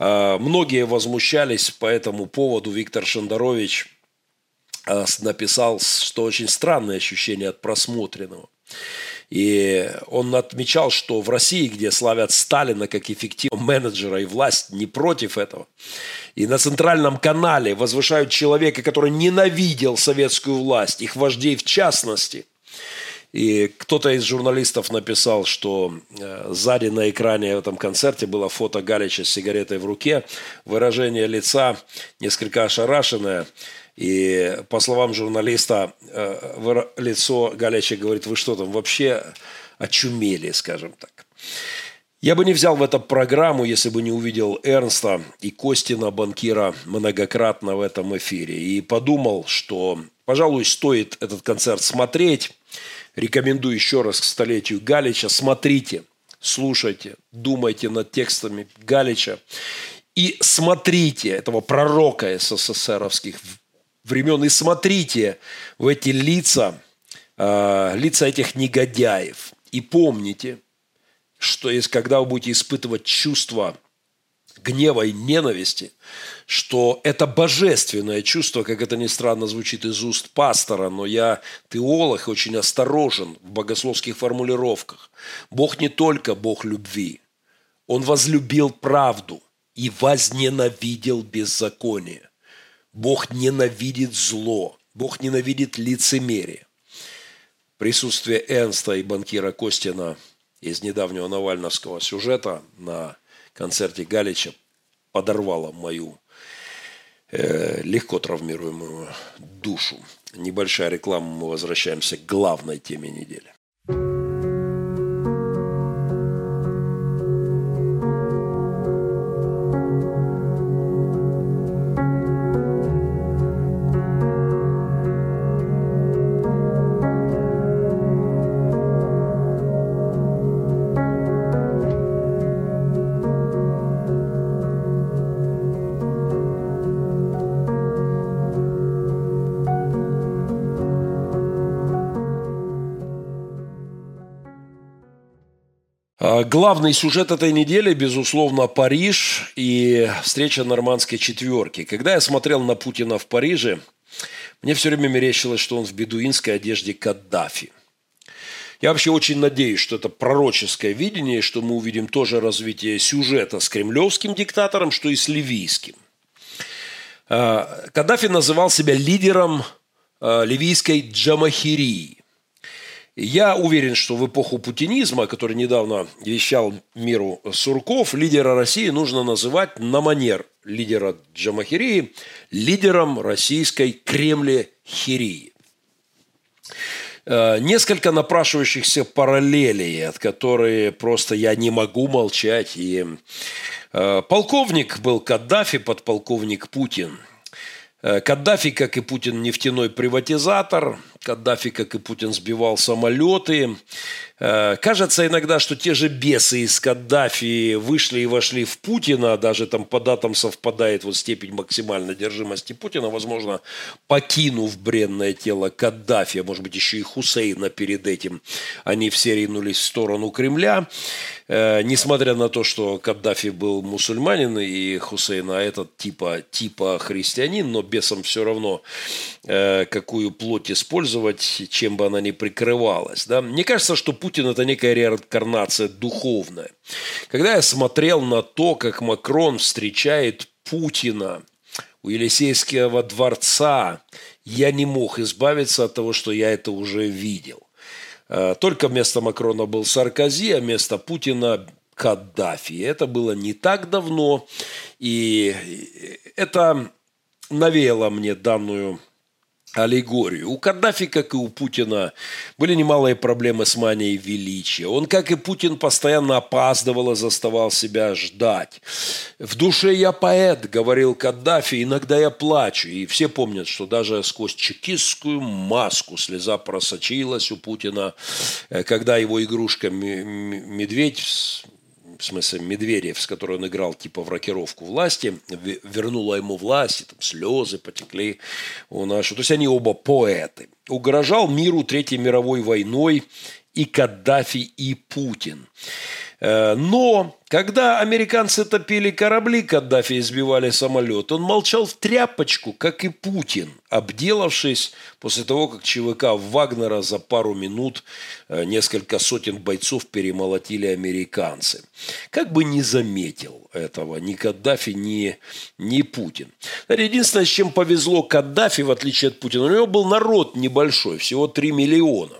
А, многие возмущались по этому поводу. Виктор Шандарович а, написал, что очень странное ощущение от просмотренного. И он отмечал, что в России, где славят Сталина как эффективного менеджера и власть не против этого, и на центральном канале возвышают человека, который ненавидел советскую власть, их вождей в частности – и кто-то из журналистов написал, что э, сзади на экране в этом концерте было фото Галича с сигаретой в руке, выражение лица несколько ошарашенное. И по словам журналиста, э, лицо Галича говорит, вы что там вообще очумели, скажем так. Я бы не взял в эту программу, если бы не увидел Эрнста и Костина, банкира, многократно в этом эфире. И подумал, что, пожалуй, стоит этот концерт смотреть. Рекомендую еще раз к столетию Галича. Смотрите, слушайте, думайте над текстами Галича. И смотрите этого пророка СССРовских времен. И смотрите в эти лица, э, лица этих негодяев. И помните – что есть, когда вы будете испытывать чувство гнева и ненависти, что это божественное чувство, как это ни странно звучит из уст пастора, но я теолог очень осторожен в богословских формулировках. Бог не только Бог любви. Он возлюбил правду и возненавидел беззаконие. Бог ненавидит зло. Бог ненавидит лицемерие. Присутствие Энста и банкира Костина – из недавнего навальновского сюжета на концерте Галича подорвало мою э, легко травмируемую душу. Небольшая реклама, мы возвращаемся к главной теме недели. Главный сюжет этой недели, безусловно, Париж и встреча нормандской четверки. Когда я смотрел на Путина в Париже, мне все время мерещилось, что он в бедуинской одежде Каддафи. Я вообще очень надеюсь, что это пророческое видение, что мы увидим тоже развитие сюжета с кремлевским диктатором, что и с ливийским. А, Каддафи называл себя лидером а, ливийской Джамахирии. Я уверен, что в эпоху путинизма, который недавно вещал миру Сурков, лидера России нужно называть на манер лидера Джамахирии лидером российской Кремле-хирии. Э, несколько напрашивающихся параллелей, от которых просто я не могу молчать. И э, полковник был Каддафи, подполковник Путин – Э, Каддафи, как и Путин, нефтяной приватизатор. Каддафи, как и Путин, сбивал самолеты. Э, кажется иногда, что те же бесы из Каддафи вышли и вошли в Путина, даже там по датам совпадает вот степень максимальной держимости Путина, возможно, покинув бренное тело Каддафи, а может быть еще и Хусейна перед этим, они все ринулись в сторону Кремля. Э, несмотря на то, что Каддафи был мусульманин и Хусейна этот типа, типа христианин, но бесам все равно, э, какую плоть использовать, чем бы она ни прикрывалась. Да? Мне кажется, что Путин – это некая реинкарнация духовная. Когда я смотрел на то, как Макрон встречает Путина у Елисейского дворца, я не мог избавиться от того, что я это уже видел. Э, только вместо Макрона был Саркози, а вместо Путина Каддафи. Это было не так давно, и это навеяло мне данную аллегорию. У Каддафи, как и у Путина, были немалые проблемы с манией величия. Он, как и Путин, постоянно опаздывал и заставал себя ждать. «В душе я поэт», — говорил Каддафи, — «иногда я плачу». И все помнят, что даже сквозь чекистскую маску слеза просочилась у Путина, э, когда его игрушка медведь в смысле Медведев, с которой он играл типа в рокировку власти, вернула ему власть, там слезы потекли у нашего. То есть они оба поэты. Угрожал миру Третьей мировой войной и Каддафи, и Путин. Э, но когда американцы топили корабли, Каддафи избивали самолет, он молчал в тряпочку, как и Путин, обделавшись после того, как ЧВК Вагнера за пару минут э, несколько сотен бойцов перемолотили американцы. Как бы не заметил этого ни Каддафи, ни, ни Путин. Единственное, с чем повезло Каддафи, в отличие от Путина, у него был народ небольшой, всего 3 миллиона.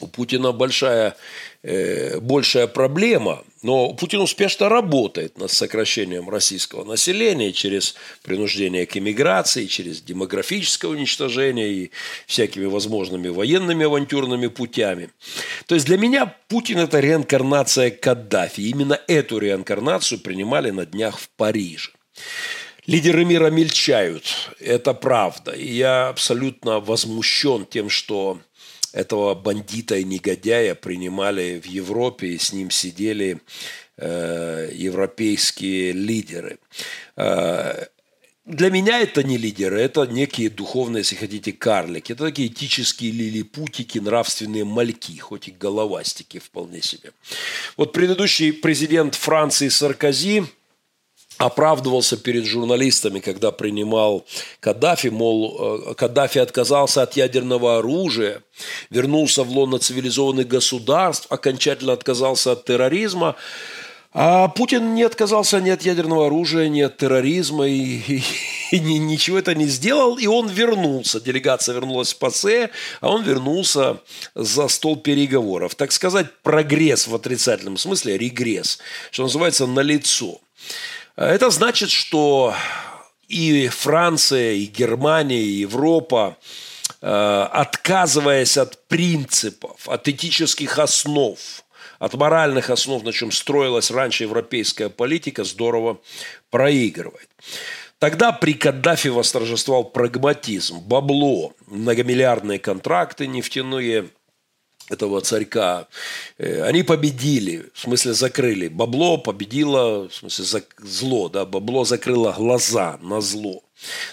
у Путина большая, большая проблема, но Путин успешно работает над сокращением российского населения через принуждение к иммиграции, через демографическое уничтожение и всякими возможными военными авантюрными путями. То есть для меня Путин – это реинкарнация Каддафи. Именно эту реинкарнацию принимали на днях в Париже. Лидеры мира мельчают, это правда. И я абсолютно возмущен тем, что этого бандита и негодяя принимали в Европе, и с ним сидели э, европейские лидеры. Э, для меня это не лидеры, это некие духовные, если хотите, карлики. Это такие этические лилипутики, нравственные мальки, хоть и головастики вполне себе. Вот предыдущий президент Франции Саркози – оправдывался перед журналистами, когда принимал Каддафи, мол, э, Каддафи отказался от ядерного оружия, вернулся в лоно цивилизованных государств, окончательно отказался от терроризма. А Путин не отказался ни от ядерного оружия, ни от терроризма, и, и, и ничего это не сделал, и он вернулся. Делегация вернулась в ПАСЕ, а он вернулся за стол переговоров. Так сказать, прогресс в отрицательном смысле, регресс, что называется, на лицо. Это значит, что и Франция, и Германия, и Европа, э, отказываясь от принципов, от этических основ, от моральных основ, на чем строилась раньше европейская политика, здорово проигрывает. Тогда при Каддафе восторжествовал прагматизм, бабло, многомиллиардные контракты нефтяные – этого царька, э, они победили, в смысле закрыли. Бабло победило, в смысле зло, да, бабло закрыло глаза на зло.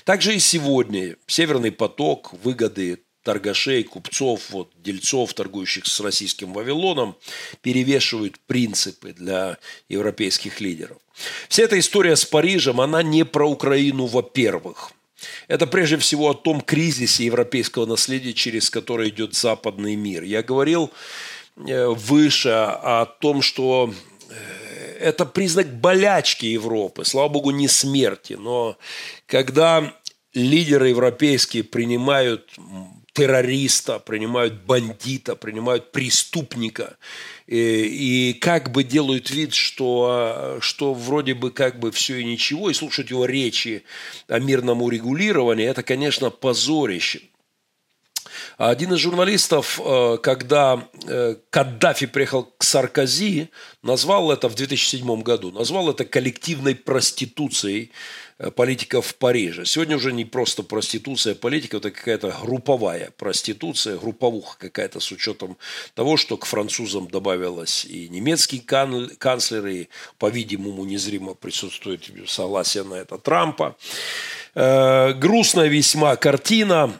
Также и сегодня Северный поток, выгоды торгашей, купцов, вот, дельцов, торгующих с российским Вавилоном, перевешивают принципы для европейских лидеров. Вся эта история с Парижем, она не про Украину, во-первых – это прежде всего о том кризисе европейского наследия, через который идет западный мир. Я говорил э, выше о том, что э, это признак болячки Европы, слава богу, не смерти, но когда лидеры европейские принимают террориста, принимают бандита, принимают преступника, и, э, и как бы делают вид, что, что вроде бы как бы все и ничего, и слушать его речи о мирном урегулировании, это, конечно, позорище. Один из журналистов, э, когда э, Каддафи приехал к Саркози, назвал это в 2007 году, назвал это коллективной проституцией Э, политиков в Париже. Сегодня уже не просто проституция политика, это какая-то групповая проституция, групповуха какая-то с учетом того, что к французам добавилось и немецкий канцлер, и, по-видимому, незримо присутствует согласие на это Трампа. Э, грустная весьма картина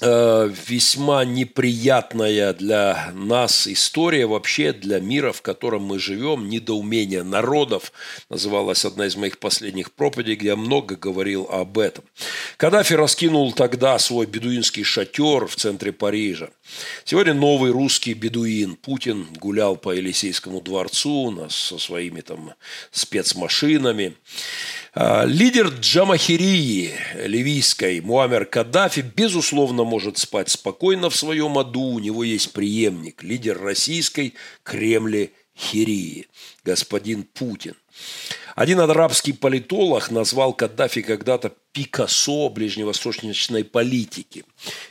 весьма неприятная для нас история, вообще для мира, в котором мы живем, недоумение народов, называлась одна из моих последних проповедей, где я много говорил об этом. Каддафи раскинул тогда свой бедуинский шатер в центре Парижа. Сегодня новый русский бедуин Путин гулял по Елисейскому дворцу со своими там спецмашинами. А, лидер Джамахирии ливийской Муамер Каддафи, безусловно, может спать спокойно в своем аду. У него есть преемник, лидер российской Кремли Хирии, господин Путин. Один арабский политолог назвал Каддафи когда-то Пикассо ближневосточной политики,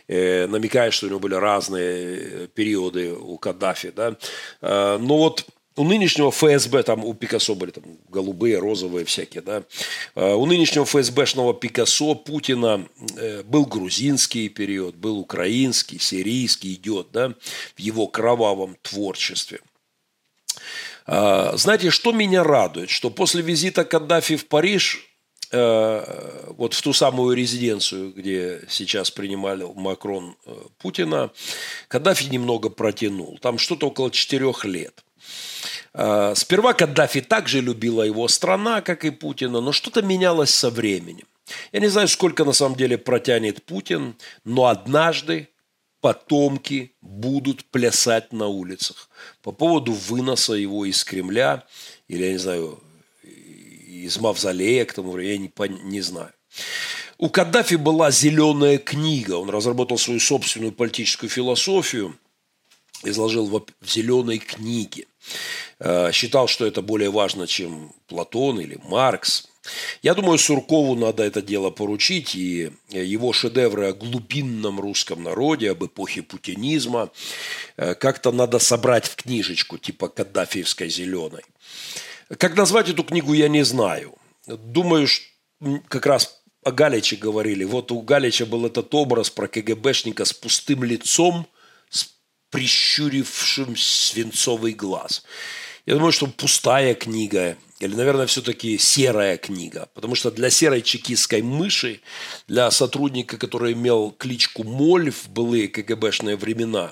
э, намекая, что у него были разные периоды у Каддафи. Да? Э, но вот у нынешнего ФСБ, там у Пикассо были там голубые, розовые всякие, да, а, у нынешнего ФСБшного Пикассо Путина э, был грузинский период, был украинский, сирийский идет, да, в его кровавом творчестве. А, знаете, что меня радует, что после визита Каддафи в Париж, э, вот в ту самую резиденцию, где сейчас принимали Макрон э, Путина, Каддафи немного протянул. Там что-то около четырех лет. Э, сперва Каддафи также любила его страна, как и Путина, но что-то менялось со временем. Я не знаю, сколько на самом деле протянет Путин, но однажды потомки будут плясать на улицах по поводу выноса его из Кремля или, я не знаю, из Мавзолея к тому времени, я не, не знаю. У Каддафи была зеленая книга, он разработал свою собственную политическую философию – изложил в зеленой книге. Э, считал, что это более важно, чем Платон или Маркс. Я думаю, Суркову надо это дело поручить, и его шедевры о глубинном русском народе, об эпохе путинизма э, как-то надо собрать в книжечку, типа Каддафиевской зеленой. Как назвать эту книгу, я не знаю. Думаю, как раз о Галиче говорили. Вот у Галича был этот образ про КГБшника с пустым лицом, с прищурившим свинцовый глаз. Я думаю, что пустая книга, или, наверное, все-таки серая книга. Потому что для серой чекистской мыши, для сотрудника, который имел кличку Моль в былые КГБшные времена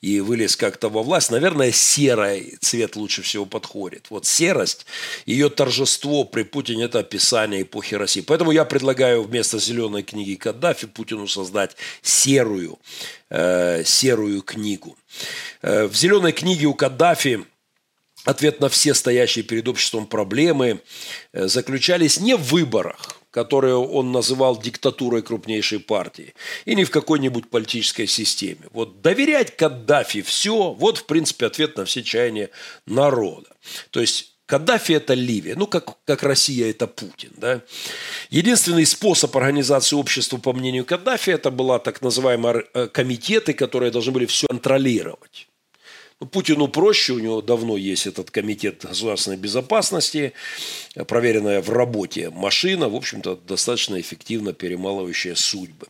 и вылез как-то во власть, наверное, серый цвет лучше всего подходит. Вот серость, ее торжество при Путине – это описание эпохи России. Поэтому я предлагаю вместо зеленой книги Каддафи Путину создать серую, э, серую книгу. Э, в зеленой книге у Каддафи – ответ на все стоящие перед обществом проблемы э, заключались не в выборах, которые он называл диктатурой крупнейшей партии, и не в какой-нибудь политической системе. Вот доверять Каддафи все, вот, в принципе, ответ на все чаяния народа. То есть Каддафи – это Ливия, ну, как, как Россия – это Путин. Да? Единственный способ организации общества, по мнению Каддафи, это была так называемые э, комитеты, которые должны были все контролировать. Ну, Путину проще, у него давно есть этот комитет государственной безопасности, проверенная в работе машина, в общем-то, достаточно эффективно перемалывающая судьбы.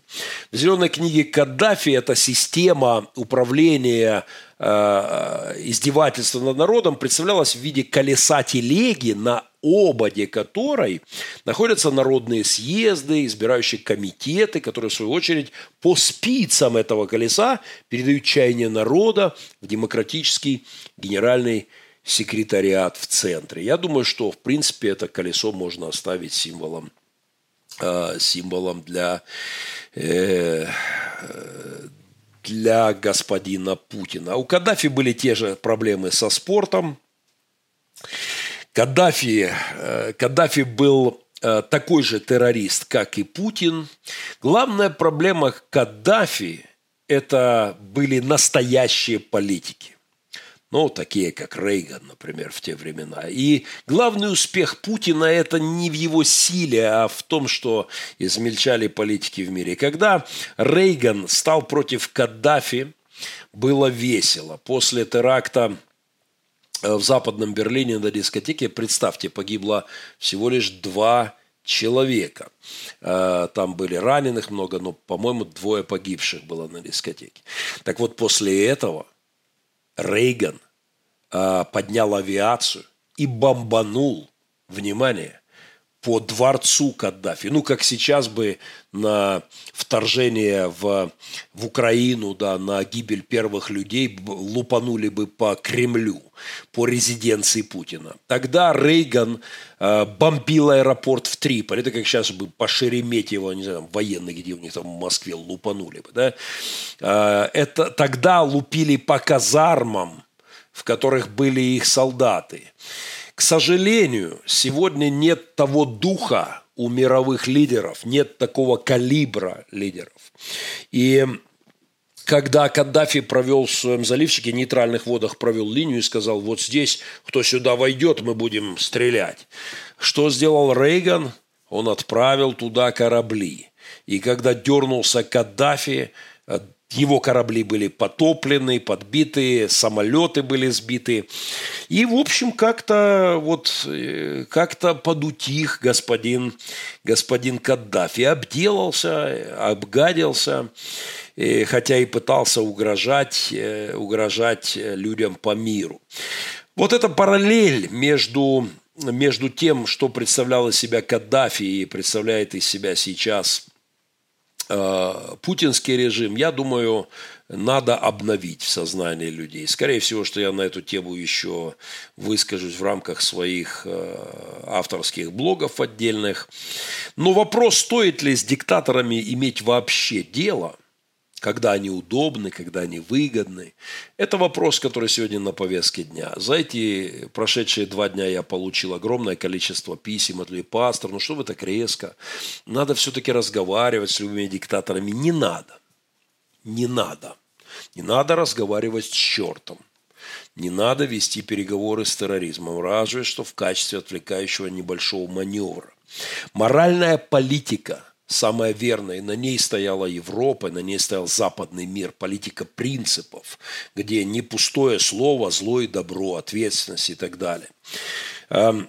В зеленой книге Каддафи эта система управления Э, издевательства над народом представлялось в виде колеса телеги, на ободе которой находятся народные съезды, избирающие комитеты, которые, в свою очередь, по спицам этого колеса передают чаяние народа в демократический генеральный секретариат в центре. Я думаю, что, в принципе, это колесо можно оставить символом, э, символом для э, для господина Путина. У Каддафи были те же проблемы со спортом. Каддафи, э, Каддафи был такой же террорист, как и Путин. Главная проблема Каддафи – это были настоящие политики ну, такие как Рейган, например, в те времена. И главный успех Путина – это не в его силе, а в том, что измельчали политики в мире. когда Рейган стал против Каддафи, было весело. После теракта э, в Западном Берлине на дискотеке, представьте, погибло всего лишь два человека. Э, там были раненых много, но, по-моему, двое погибших было на дискотеке. Так вот, после этого – Рейган э, поднял авиацию и бомбанул, внимание, по дворцу Каддафи. Ну, как сейчас бы на вторжение в, в Украину, да, на гибель первых людей лупанули бы по Кремлю, по резиденции Путина. Тогда Рейган э, бомбил аэропорт в Триполи. Это как сейчас бы по Шереметьево, не знаю, военные, где у них там в Москве лупанули бы. Да? Э, это, тогда лупили по казармам, в которых были их солдаты. К сожалению, сегодня нет того духа у мировых лидеров, нет такого калибра лидеров. И когда Каддафи провел в своем заливчике, нейтральных водах провел линию и сказал, вот здесь, кто сюда войдет, мы будем стрелять. Что сделал Рейган? Он отправил туда корабли. И когда дернулся Каддафи, его корабли были потоплены, подбиты, самолеты были сбиты. И, в общем, как-то вот, э, как-то подутих господин, господин Каддафи. Обделался, обгадился, э, хотя и пытался угрожать, э, угрожать людям по миру. Вот эта параллель между, между тем, что представлял из себя Каддафи и представляет из себя сейчас путинский режим, я думаю, надо обновить в сознании людей. Скорее всего, что я на эту тему еще выскажусь в рамках своих э, авторских блогов отдельных. Но вопрос, стоит ли с диктаторами иметь вообще дело – когда они удобны, когда они выгодны. Это вопрос, который сегодня на повестке дня. За эти прошедшие два дня я получил огромное количество писем от людей, пастор, ну что вы так резко? Надо все-таки разговаривать с любыми диктаторами. Не надо. Не надо. Не надо разговаривать с чертом. Не надо вести переговоры с терроризмом, разве что в качестве отвлекающего небольшого маневра. Моральная политика – самая верная, на ней стояла Европа, на ней стоял западный мир, политика принципов, где не пустое слово, зло и добро, ответственность и так далее. Эм,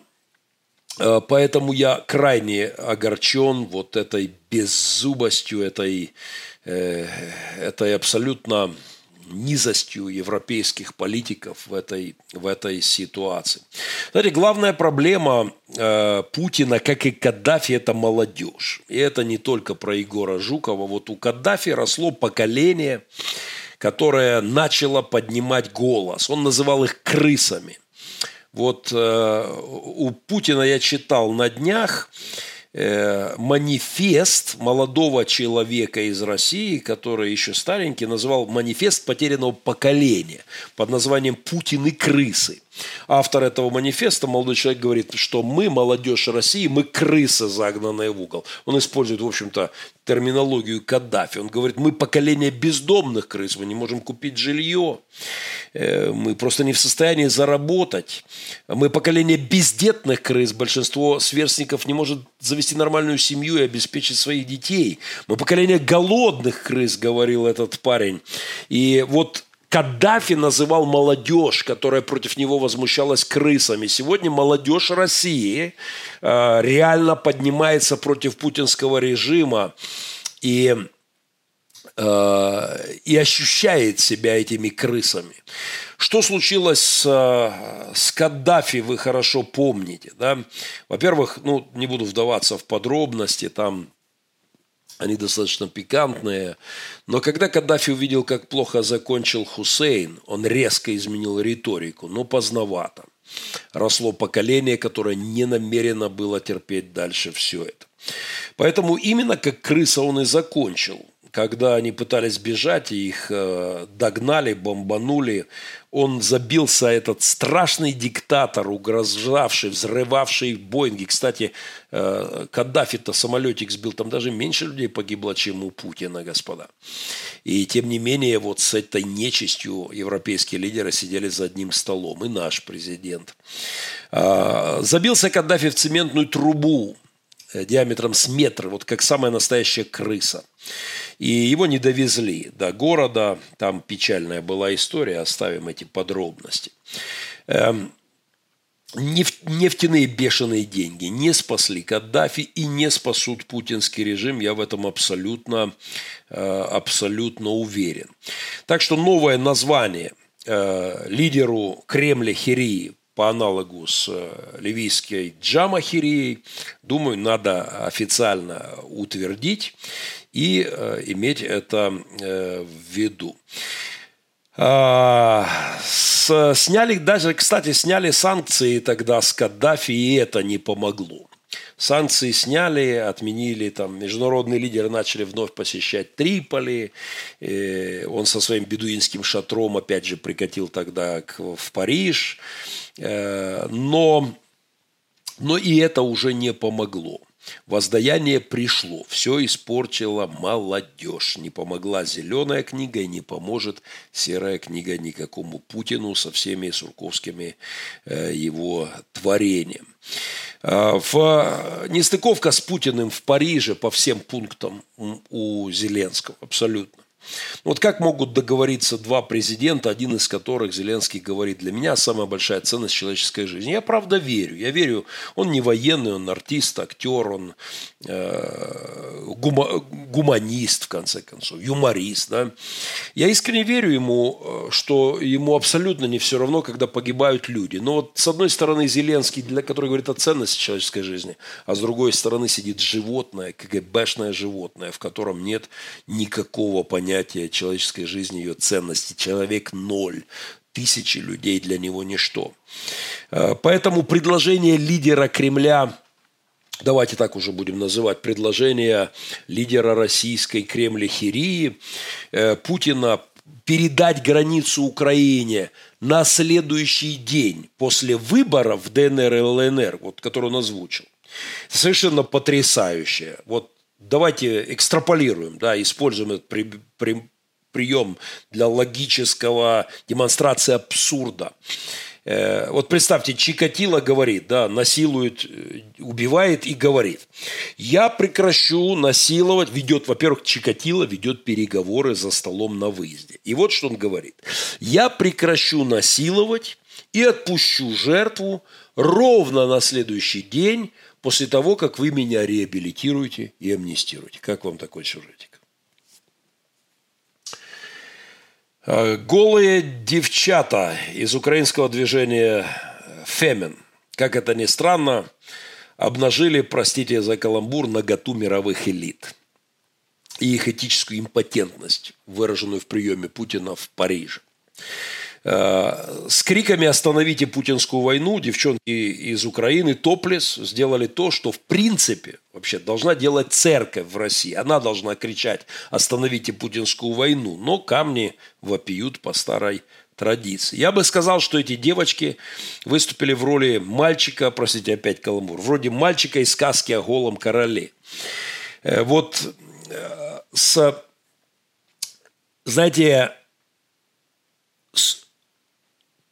э, поэтому я крайне огорчен вот этой беззубостью, этой, э, этой абсолютно низостью европейских политиков в этой, в этой ситуации. Знаете, главная проблема э, Путина, как и Каддафи, это молодежь. И это не только про Егора Жукова. Вот у Каддафи росло поколение, которое начало поднимать голос. Он называл их крысами. Вот э, у Путина я читал на днях, манифест молодого человека из России, который еще старенький, назвал манифест потерянного поколения под названием «Путин и крысы». Автор этого манифеста, молодой человек, говорит, что мы, молодежь России, мы крысы, загнанные в угол. Он использует, в общем-то, терминологию Каддафи. Он говорит, мы поколение бездомных крыс, мы не можем купить жилье, э, мы просто не в состоянии заработать. Мы поколение бездетных крыс, большинство сверстников не может завести нормальную семью и обеспечить своих детей. Мы поколение голодных крыс, говорил этот парень. И вот Каддафи называл молодежь, которая против него возмущалась крысами. Сегодня молодежь России э, реально поднимается против путинского режима и, э, и ощущает себя этими крысами. Что случилось с, с Каддафи, вы хорошо помните. Да? Во-первых, ну, не буду вдаваться в подробности, там они достаточно пикантные. Но когда Каддафи увидел, как плохо закончил Хусейн, он резко изменил риторику, но поздновато. Росло поколение, которое не намерено было терпеть дальше все это. Поэтому именно как крыса он и закончил – когда они пытались бежать, и их э, догнали, бомбанули, он забился, этот страшный диктатор, угрожавший, взрывавший Боинги. Кстати, э, Каддафи-то самолетик сбил, там даже меньше людей погибло, чем у Путина, господа. И тем не менее, вот с этой нечистью европейские лидеры сидели за одним столом, и наш президент. Э, забился Каддафи в цементную трубу, диаметром с метр, вот как самая настоящая крыса. И его не довезли до города, там печальная была история, оставим эти подробности. Эм, нефтяные бешеные деньги не спасли Каддафи и не спасут путинский режим. Я в этом абсолютно, э, абсолютно уверен. Так что новое название э, лидеру Кремля Хирии по аналогу с э, ливийской Джамахирией, думаю, надо официально утвердить и э, иметь это э, в виду. А, сняли, даже, кстати, сняли санкции тогда с Каддафи, и это не помогло. Санкции сняли, отменили, там международные лидеры начали вновь посещать Триполи. Он со своим бедуинским шатром опять же прикатил тогда в Париж. Э, но, но и это уже не помогло. Воздаяние пришло, все испортила молодежь. Не помогла зеленая книга и не поможет серая книга никакому Путину со всеми сурковскими э, его творениями. Э, в нестыковка с Путиным в Париже по всем пунктам у Зеленского, абсолютно. Вот как могут договориться два президента, один из которых, Зеленский, говорит, для меня самая большая ценность человеческой жизни. Я правда верю. Я верю, он не военный, он артист, актер, он э, гума, гуманист, в конце концов, юморист. Да? Я искренне верю ему, э, что ему абсолютно не все равно, когда погибают люди. Но вот с одной стороны Зеленский, для который говорит о ценности человеческой жизни, а с другой стороны сидит животное, КГБшное животное, в котором нет никакого понятия понятие человеческой жизни, ее ценности. Человек ноль, тысячи людей для него ничто. Э, поэтому предложение лидера Кремля давайте так уже будем называть, предложение лидера российской Кремля-Хирии э, Путина передать границу Украине на следующий день после выборов в ДНР и ЛНР, вот, который он озвучил. Совершенно потрясающее. Вот давайте экстраполируем, да, используем этот при, при, прием для логического демонстрации абсурда. Э, вот представьте, Чикатило говорит, да, насилует, э, убивает и говорит. Я прекращу насиловать, ведет, во-первых, Чикатило ведет переговоры за столом на выезде. И вот что он говорит. Я прекращу насиловать и отпущу жертву ровно на следующий день после того, как вы меня реабилитируете и амнистируете. Как вам такой сюжетик? Э, голые девчата из украинского движения «Фемен», как это ни странно, обнажили, простите за каламбур, наготу мировых элит и их этическую импотентность, выраженную в приеме Путина в Париже. Э, с криками «Остановите путинскую войну» девчонки из Украины, топлес, сделали то, что в принципе вообще должна делать церковь в России. Она должна кричать «Остановите путинскую войну», но камни вопиют по старой традиции. Я бы сказал, что эти девочки выступили в роли мальчика, простите, опять каламбур, вроде мальчика из сказки о голом короле. Э, вот э, с, знаете,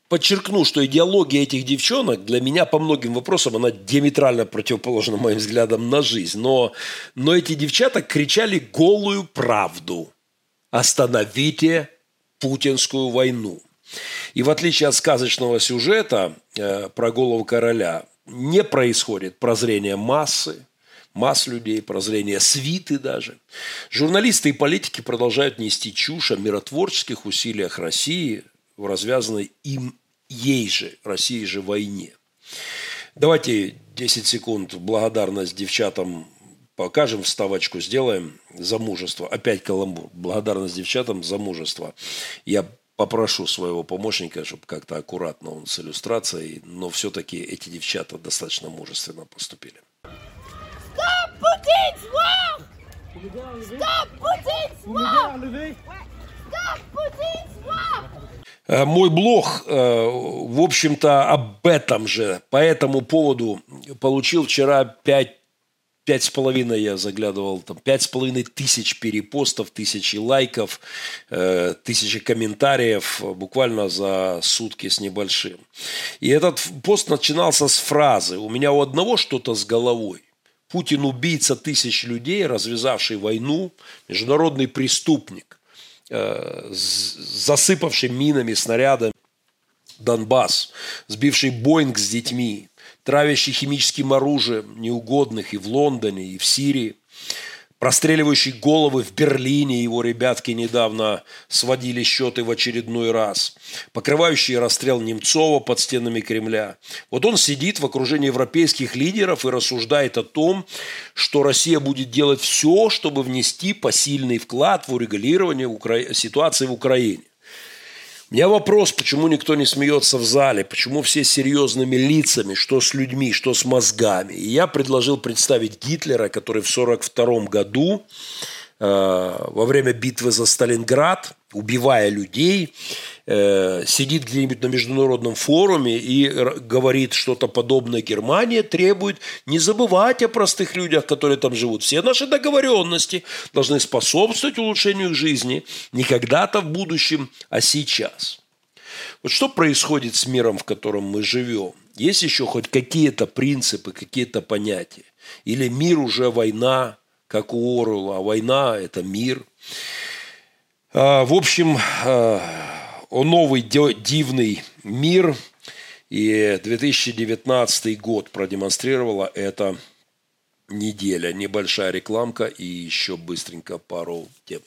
подчеркну, что идеология этих девчонок для меня по многим вопросам, она диаметрально противоположна моим взглядам на жизнь. Но, но эти девчата кричали голую правду. Остановите путинскую войну. И в отличие от сказочного сюжета э, про голову короля, не происходит прозрение массы, масс людей, прозрение свиты даже. Журналисты и политики продолжают нести чушь о миротворческих усилиях России – в развязанной им ей же, России же войне. Давайте 10 секунд благодарность девчатам покажем, вставочку сделаем за мужество. Опять каламбур. Благодарность девчатам за мужество. Я попрошу своего помощника, чтобы как-то аккуратно он с иллюстрацией, но все-таки эти девчата достаточно мужественно поступили. Stop Putin's war! Stop Putin's war! Stop Putin's war! Э, мой блог, э, в общем-то, об этом же, по этому поводу получил вчера пять пять с половиной я заглядывал, там пять с половиной тысяч перепостов, тысячи лайков, э, тысячи комментариев буквально за сутки с небольшим. И этот пост начинался с фразы «У меня у одного что-то с головой». Путин убийца тысяч людей, развязавший войну, международный преступник. Э, засыпавший минами, снарядами Донбасс, сбивший Боинг с детьми, травящий химическим оружием неугодных и в Лондоне, и в Сирии – Простреливающий головы в Берлине его ребятки недавно сводили счеты в очередной раз. Покрывающий расстрел Немцова под стенами Кремля. Вот он сидит в окружении европейских лидеров и рассуждает о том, что Россия будет делать все, чтобы внести посильный вклад в урегулирование ситуации в Украине. У меня вопрос, почему никто не смеется в зале, почему все серьезными лицами, что с людьми, что с мозгами. И я предложил представить Гитлера, который в 1942 году э, во время битвы за Сталинград, убивая людей, Э, сидит где-нибудь на международном форуме и говорит что-то подобное Германия, требует не забывать о простых людях, которые там живут. Все наши договоренности должны способствовать улучшению их жизни не когда-то в будущем, а сейчас. Вот что происходит с миром, в котором мы живем? Есть еще хоть какие-то принципы, какие-то понятия? Или мир уже война, как у Оруэлла, а война – это мир? А, в общем, а, новый дивный мир. И 2019 год продемонстрировала эта неделя. Небольшая рекламка и еще быстренько пару тем.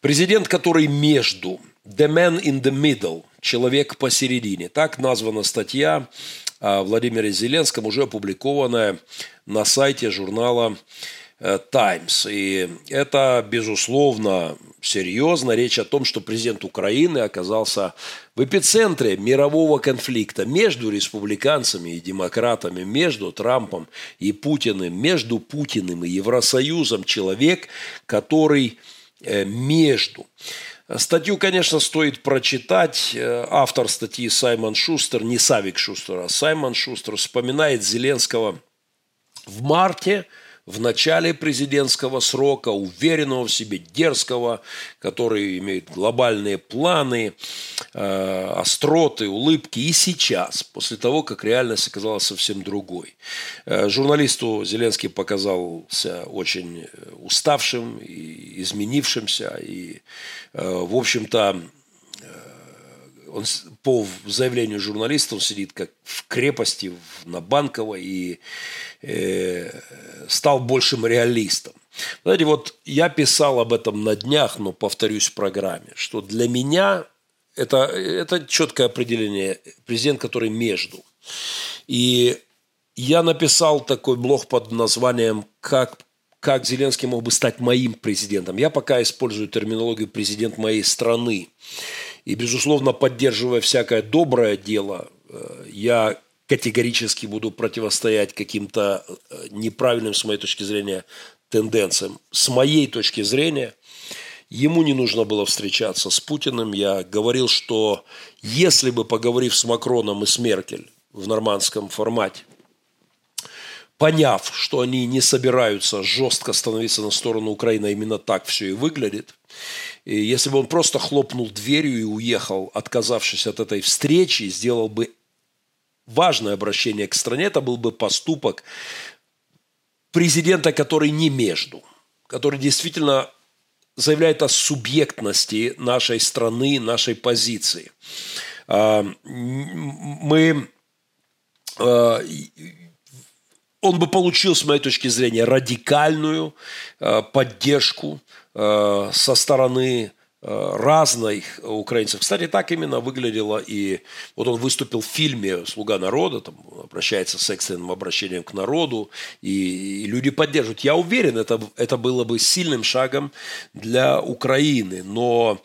Президент, который между, the man in the middle, человек посередине. Так названа статья о Владимире Зеленском, уже опубликованная на сайте журнала Таймс. И это, безусловно, серьезно. Речь о том, что президент Украины оказался в эпицентре мирового конфликта между республиканцами и демократами, между Трампом и Путиным, между Путиным и Евросоюзом. Человек, который э, между. Статью, конечно, стоит прочитать. Э, автор статьи Саймон Шустер, не Савик Шустер, а Саймон Шустер, вспоминает Зеленского в марте – в начале президентского срока, уверенного в себе, дерзкого, который имеет глобальные планы, э, остроты, улыбки. И сейчас, после того, как реальность оказалась совсем другой. Э, журналисту Зеленский показался очень уставшим, и изменившимся. И, э, в общем-то, он по заявлению журналиста он сидит как в крепости на Банковой и э, стал большим реалистом. Знаете, вот я писал об этом на днях, но повторюсь в программе, что для меня это, это четкое определение президент, который между. И я написал такой блог под названием «Как как Зеленский мог бы стать моим президентом. Я пока использую терминологию президент моей страны. И, безусловно, поддерживая всякое доброе дело, э, я категорически буду противостоять каким-то э, неправильным, с моей точки зрения, тенденциям. С моей точки зрения, ему не нужно было встречаться с Путиным. Я говорил, что если бы, поговорив с Макроном и с Меркель в нормандском формате, поняв, что они не собираются жестко становиться на сторону Украины, а именно так все и выглядит, и если бы он просто хлопнул дверью и уехал, отказавшись от этой встречи, сделал бы важное обращение к стране, это был бы поступок президента, который не между, который действительно заявляет о субъектности нашей страны, нашей позиции. А, мы а, он бы получил, с моей точки зрения, радикальную э, поддержку э, со стороны э, разных украинцев. Кстати, так именно выглядело и... Вот он выступил в фильме «Слуга народа», там обращается с экстренным обращением к народу, и, и люди поддерживают. Я уверен, это, это было бы сильным шагом для Украины, но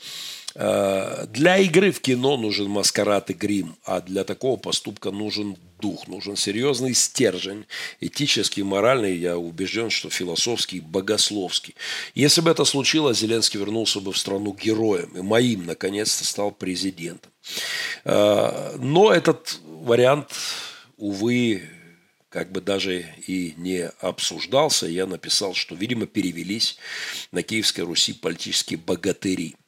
Э, для игры в кино нужен маскарад и грим, а для такого поступка нужен дух, нужен серьезный стержень, этический, моральный, я убежден, что философский, богословский. Если бы это случилось, Зеленский вернулся бы в страну героем, и моим, наконец-то, стал президентом. Э, но этот вариант, увы, как бы даже и не обсуждался. Я написал, что, видимо, перевелись на Киевской Руси политические богатыри –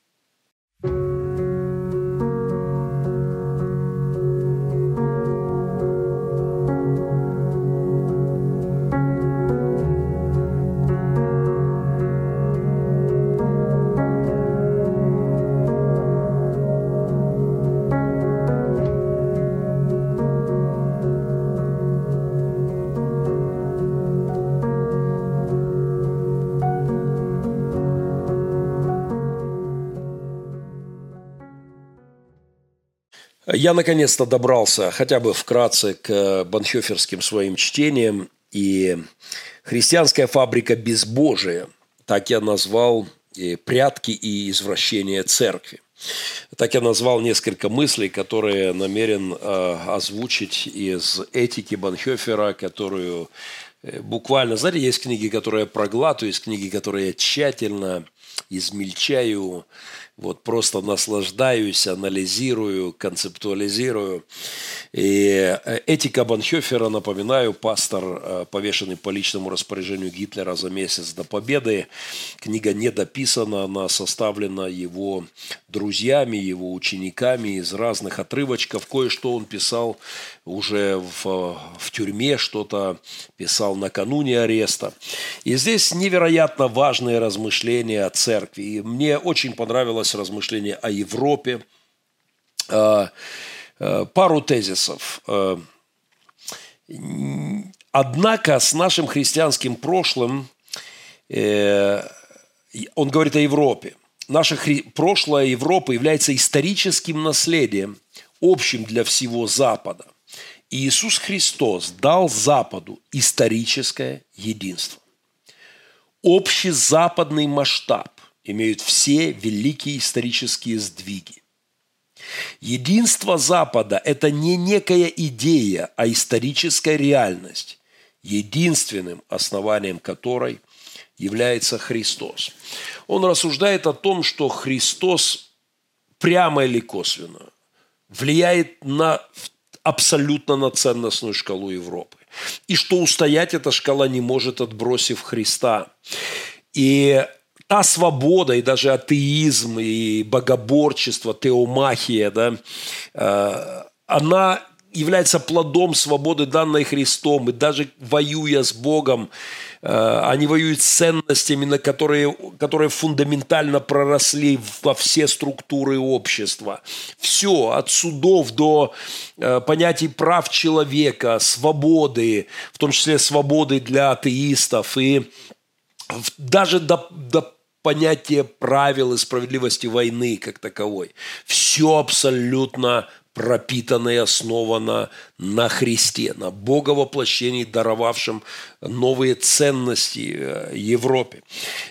Я наконец-то добрался хотя бы вкратце к банхёферским своим чтениям. И «Христианская фабрика безбожия» так я назвал прятки и извращения церкви. Так я назвал несколько мыслей, которые намерен э, озвучить из этики Банхёфера, которую э, буквально, знаете, есть книги, которые я проглатываю, есть книги, которые я тщательно измельчаю, вот просто наслаждаюсь, анализирую, концептуализирую. И э, этика Банхёфера, напоминаю, пастор, э, повешенный по личному распоряжению Гитлера за месяц до победы. Книга не дописана, она составлена его друзьями, его учениками из разных отрывочков. Кое-что он писал уже в, в тюрьме, что-то писал накануне ареста. И здесь невероятно важные размышления о церкви. И мне очень понравилось размышление о Европе. А, а, пару тезисов. А, однако с нашим христианским прошлым, э, он говорит о Европе, наше хри... прошлое Европы является историческим наследием, общим для всего Запада. Иисус Христос дал Западу историческое единство. общий западный масштаб имеют все великие исторические сдвиги. Единство Запада – это не некая идея, а историческая реальность, единственным основанием которой является Христос. Он рассуждает о том, что Христос прямо или косвенно влияет на, абсолютно на ценностную шкалу Европы. И что устоять эта шкала не может, отбросив Христа. И та свобода, и даже атеизм, и богоборчество, теомахия, да, э, она является плодом свободы, данной Христом. И даже воюя с Богом, э, они воюют с ценностями, на которые, которые фундаментально проросли во все структуры общества. Все, от судов до э, понятий прав человека, свободы, в том числе свободы для атеистов и даже до, до понятия правил и справедливости войны как таковой. Все абсолютно пропитано и основано на Христе, на Боговоплощении, даровавшем новые ценности э, Европе.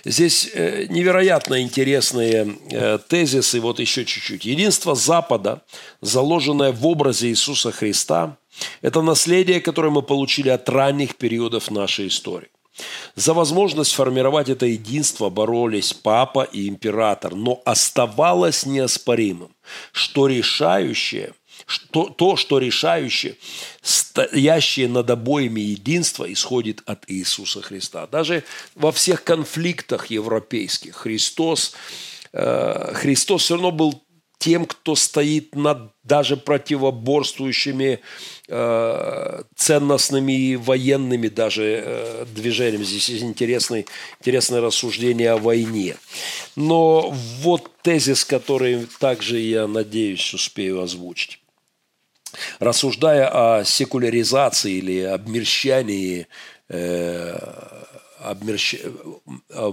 Здесь э, невероятно интересные э, тезисы, вот еще чуть-чуть. Единство Запада, заложенное в образе Иисуса Христа, это наследие, которое мы получили от ранних периодов нашей истории. За возможность формировать это единство боролись папа и император, но оставалось неоспоримым, что решающее, что, то, что решающее, стоящее над обоими единство, исходит от Иисуса Христа. Даже во всех конфликтах европейских Христос, э, Христос все равно был тем, кто стоит над даже противоборствующими э, ценностными и военными даже э, движениями. Здесь есть интересный, интересное рассуждение о войне. Но вот тезис, который также, я надеюсь, успею озвучить. Рассуждая о секуляризации или обмерщании, э, обмерщ... Э,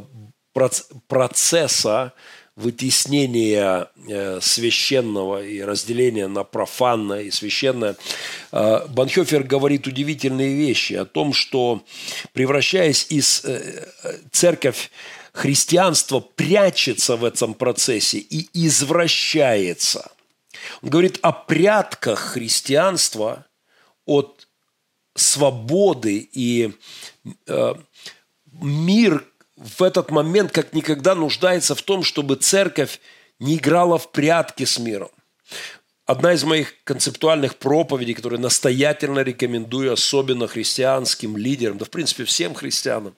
процесса вытеснения э, священного и разделения на профанное и священное, э, Банхёфер говорит удивительные вещи о том, что превращаясь из э, церковь христианство прячется в этом процессе и извращается. Он говорит о прятках христианства от свободы и мир в этот момент как никогда нуждается в том, чтобы церковь не играла в прятки с миром. Одна из моих концептуальных проповедей, которую настоятельно рекомендую, особенно христианским лидерам, да в принципе всем христианам,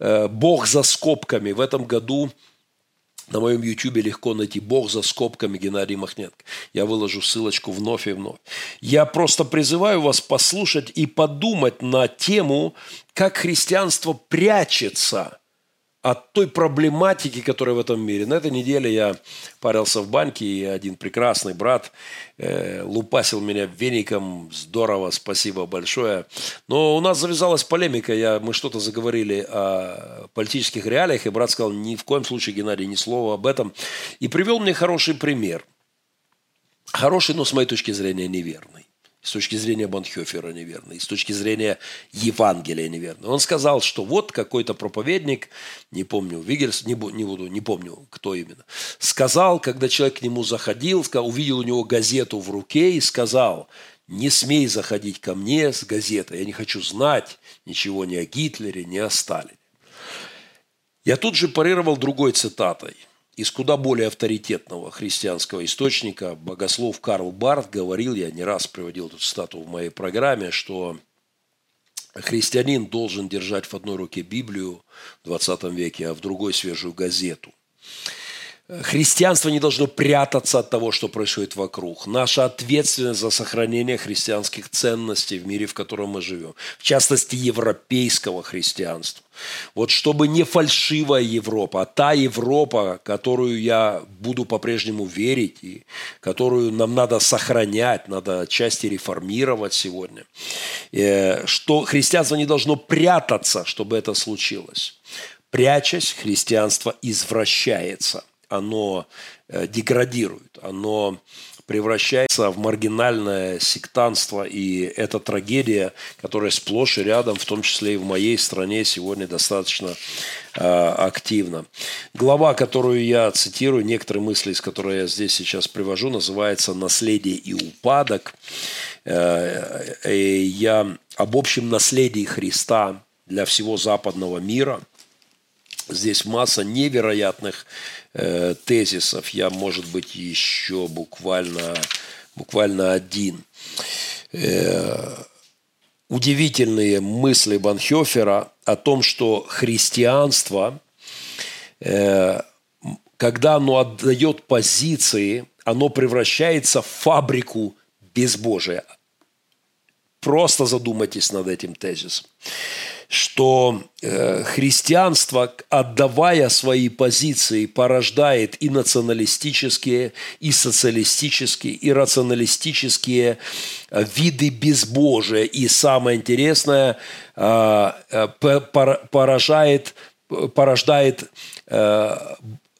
э, «Бог за скобками». В этом году на моем ютубе легко найти «Бог за скобками» Геннадий Махненко. Я выложу ссылочку вновь и вновь. Я просто призываю вас послушать и подумать на тему, как христианство прячется – от той проблематики, которая в этом мире. На этой неделе я парился в банке, и один прекрасный брат э, лупасил меня веником. Здорово, спасибо большое. Но у нас завязалась полемика. Я, мы что-то заговорили о политических реалиях, и брат сказал, ни в коем случае, Геннадий, ни слова об этом. И привел мне хороший пример. Хороший, но с моей точки зрения неверный с точки зрения Бонхёфера неверно, и с точки зрения Евангелия неверно. Он сказал, что вот какой-то проповедник, не помню, Вигельс, не, не буду, не помню, кто именно, сказал, когда человек к нему заходил, увидел у него газету в руке и сказал, не смей заходить ко мне с газетой, я не хочу знать ничего ни о Гитлере, ни о Сталине. Я тут же парировал другой цитатой – из куда более авторитетного христианского источника. Богослов Карл Барт говорил, я не раз приводил эту цитату в моей программе, что христианин должен держать в одной руке Библию в 20 веке, а в другой свежую газету – Христианство не должно прятаться от того, что происходит вокруг. Наша ответственность за сохранение христианских ценностей в мире, в котором мы живем. В частности, европейского христианства. Вот чтобы не фальшивая Европа, а та Европа, которую я буду по-прежнему верить и которую нам надо сохранять, надо части реформировать сегодня. Э, что христианство не должно прятаться, чтобы это случилось. Прячась, христианство извращается – оно э, деградирует, оно превращается в маргинальное сектанство, и это трагедия, которая сплошь и рядом, в том числе и в моей стране, сегодня достаточно э, активна. Глава, которую я цитирую, некоторые мысли, из которых я здесь сейчас привожу, называется «Наследие и упадок». Э, и я об общем наследии Христа для всего западного мира – Здесь масса невероятных э, тезисов. Я, может быть, еще буквально, буквально один. Э, удивительные мысли Банхёфера о том, что христианство, э, когда оно отдает позиции, оно превращается в фабрику безбожия. Просто задумайтесь над этим тезисом что э, христианство, отдавая свои позиции, порождает и националистические, и социалистические, и рационалистические э, виды безбожия. И самое интересное, э, поражает, порождает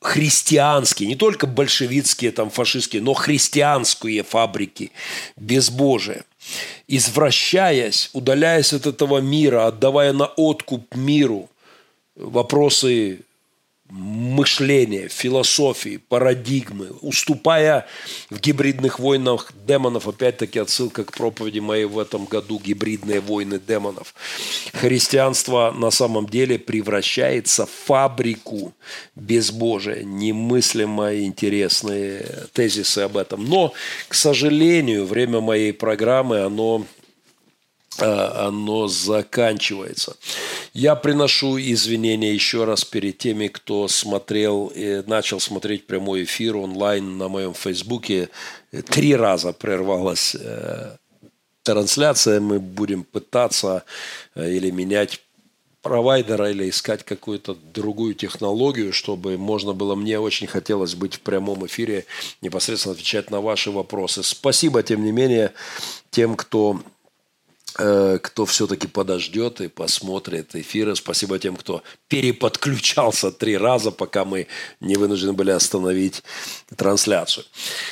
христианские, не только большевистские, там, фашистские, но христианские фабрики безбожия извращаясь, удаляясь от этого мира, отдавая на откуп миру вопросы мышления, философии, парадигмы, уступая в гибридных войнах демонов, опять-таки отсылка к проповеди моей в этом году «Гибридные войны демонов». Христианство на самом деле превращается в фабрику безбожия. Немыслимо интересные тезисы об этом. Но, к сожалению, время моей программы, оно оно заканчивается. Я приношу извинения еще раз перед теми, кто смотрел, начал смотреть прямой эфир онлайн на моем фейсбуке. Три раза прервалась э, трансляция. Мы будем пытаться э, или менять провайдера или искать какую-то другую технологию, чтобы можно было, мне очень хотелось быть в прямом эфире, непосредственно отвечать на ваши вопросы. Спасибо, тем не менее, тем, кто Э, кто все-таки подождет и посмотрит эфиры. Спасибо тем, кто переподключался три раза, пока мы не вынуждены были остановить трансляцию.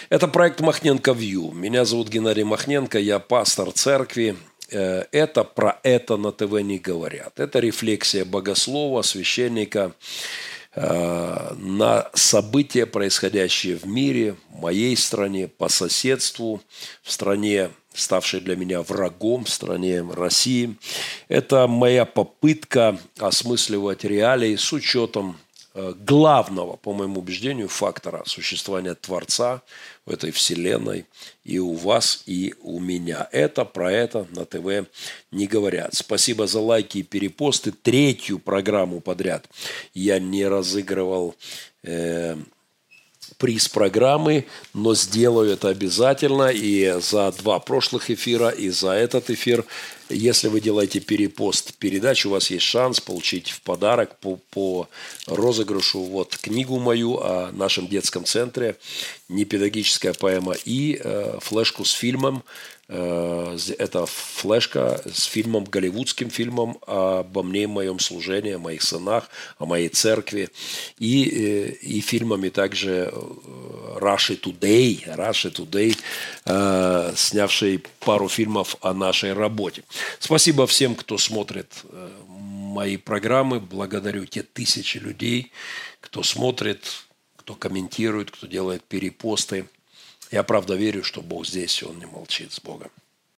Это проект Махненко Вью. Меня зовут Геннадий Махненко, я пастор церкви. Э, это про это на ТВ не говорят. Это рефлексия богослова, священника э, на события, происходящие в мире, в моей стране, по соседству, в стране ставшей для меня врагом в стране России. Это моя попытка осмысливать реалии с учетом э, главного, по моему убеждению, фактора существования Творца в этой вселенной и у вас, и у меня. Это про это на ТВ не говорят. Спасибо за лайки и перепосты. Третью программу подряд я не разыгрывал э, приз программы, но сделаю это обязательно и за два прошлых эфира, и за этот эфир. Если вы делаете перепост передач, у вас есть шанс получить в подарок по, по розыгрышу вот книгу мою о нашем детском центре «Непедагогическая поэма» и э, флешку с фильмом это флешка с фильмом, голливудским фильмом обо мне, моем служении, о моих сынах, о моей церкви. И, э, и фильмами также э, Russia Today, Russia Today, снявший пару фильмов о нашей работе. Спасибо всем, кто смотрит мои программы. Благодарю те тысячи людей, кто смотрит, кто комментирует, кто делает перепосты. Я правда верю, что Бог здесь, и Он не молчит с Богом.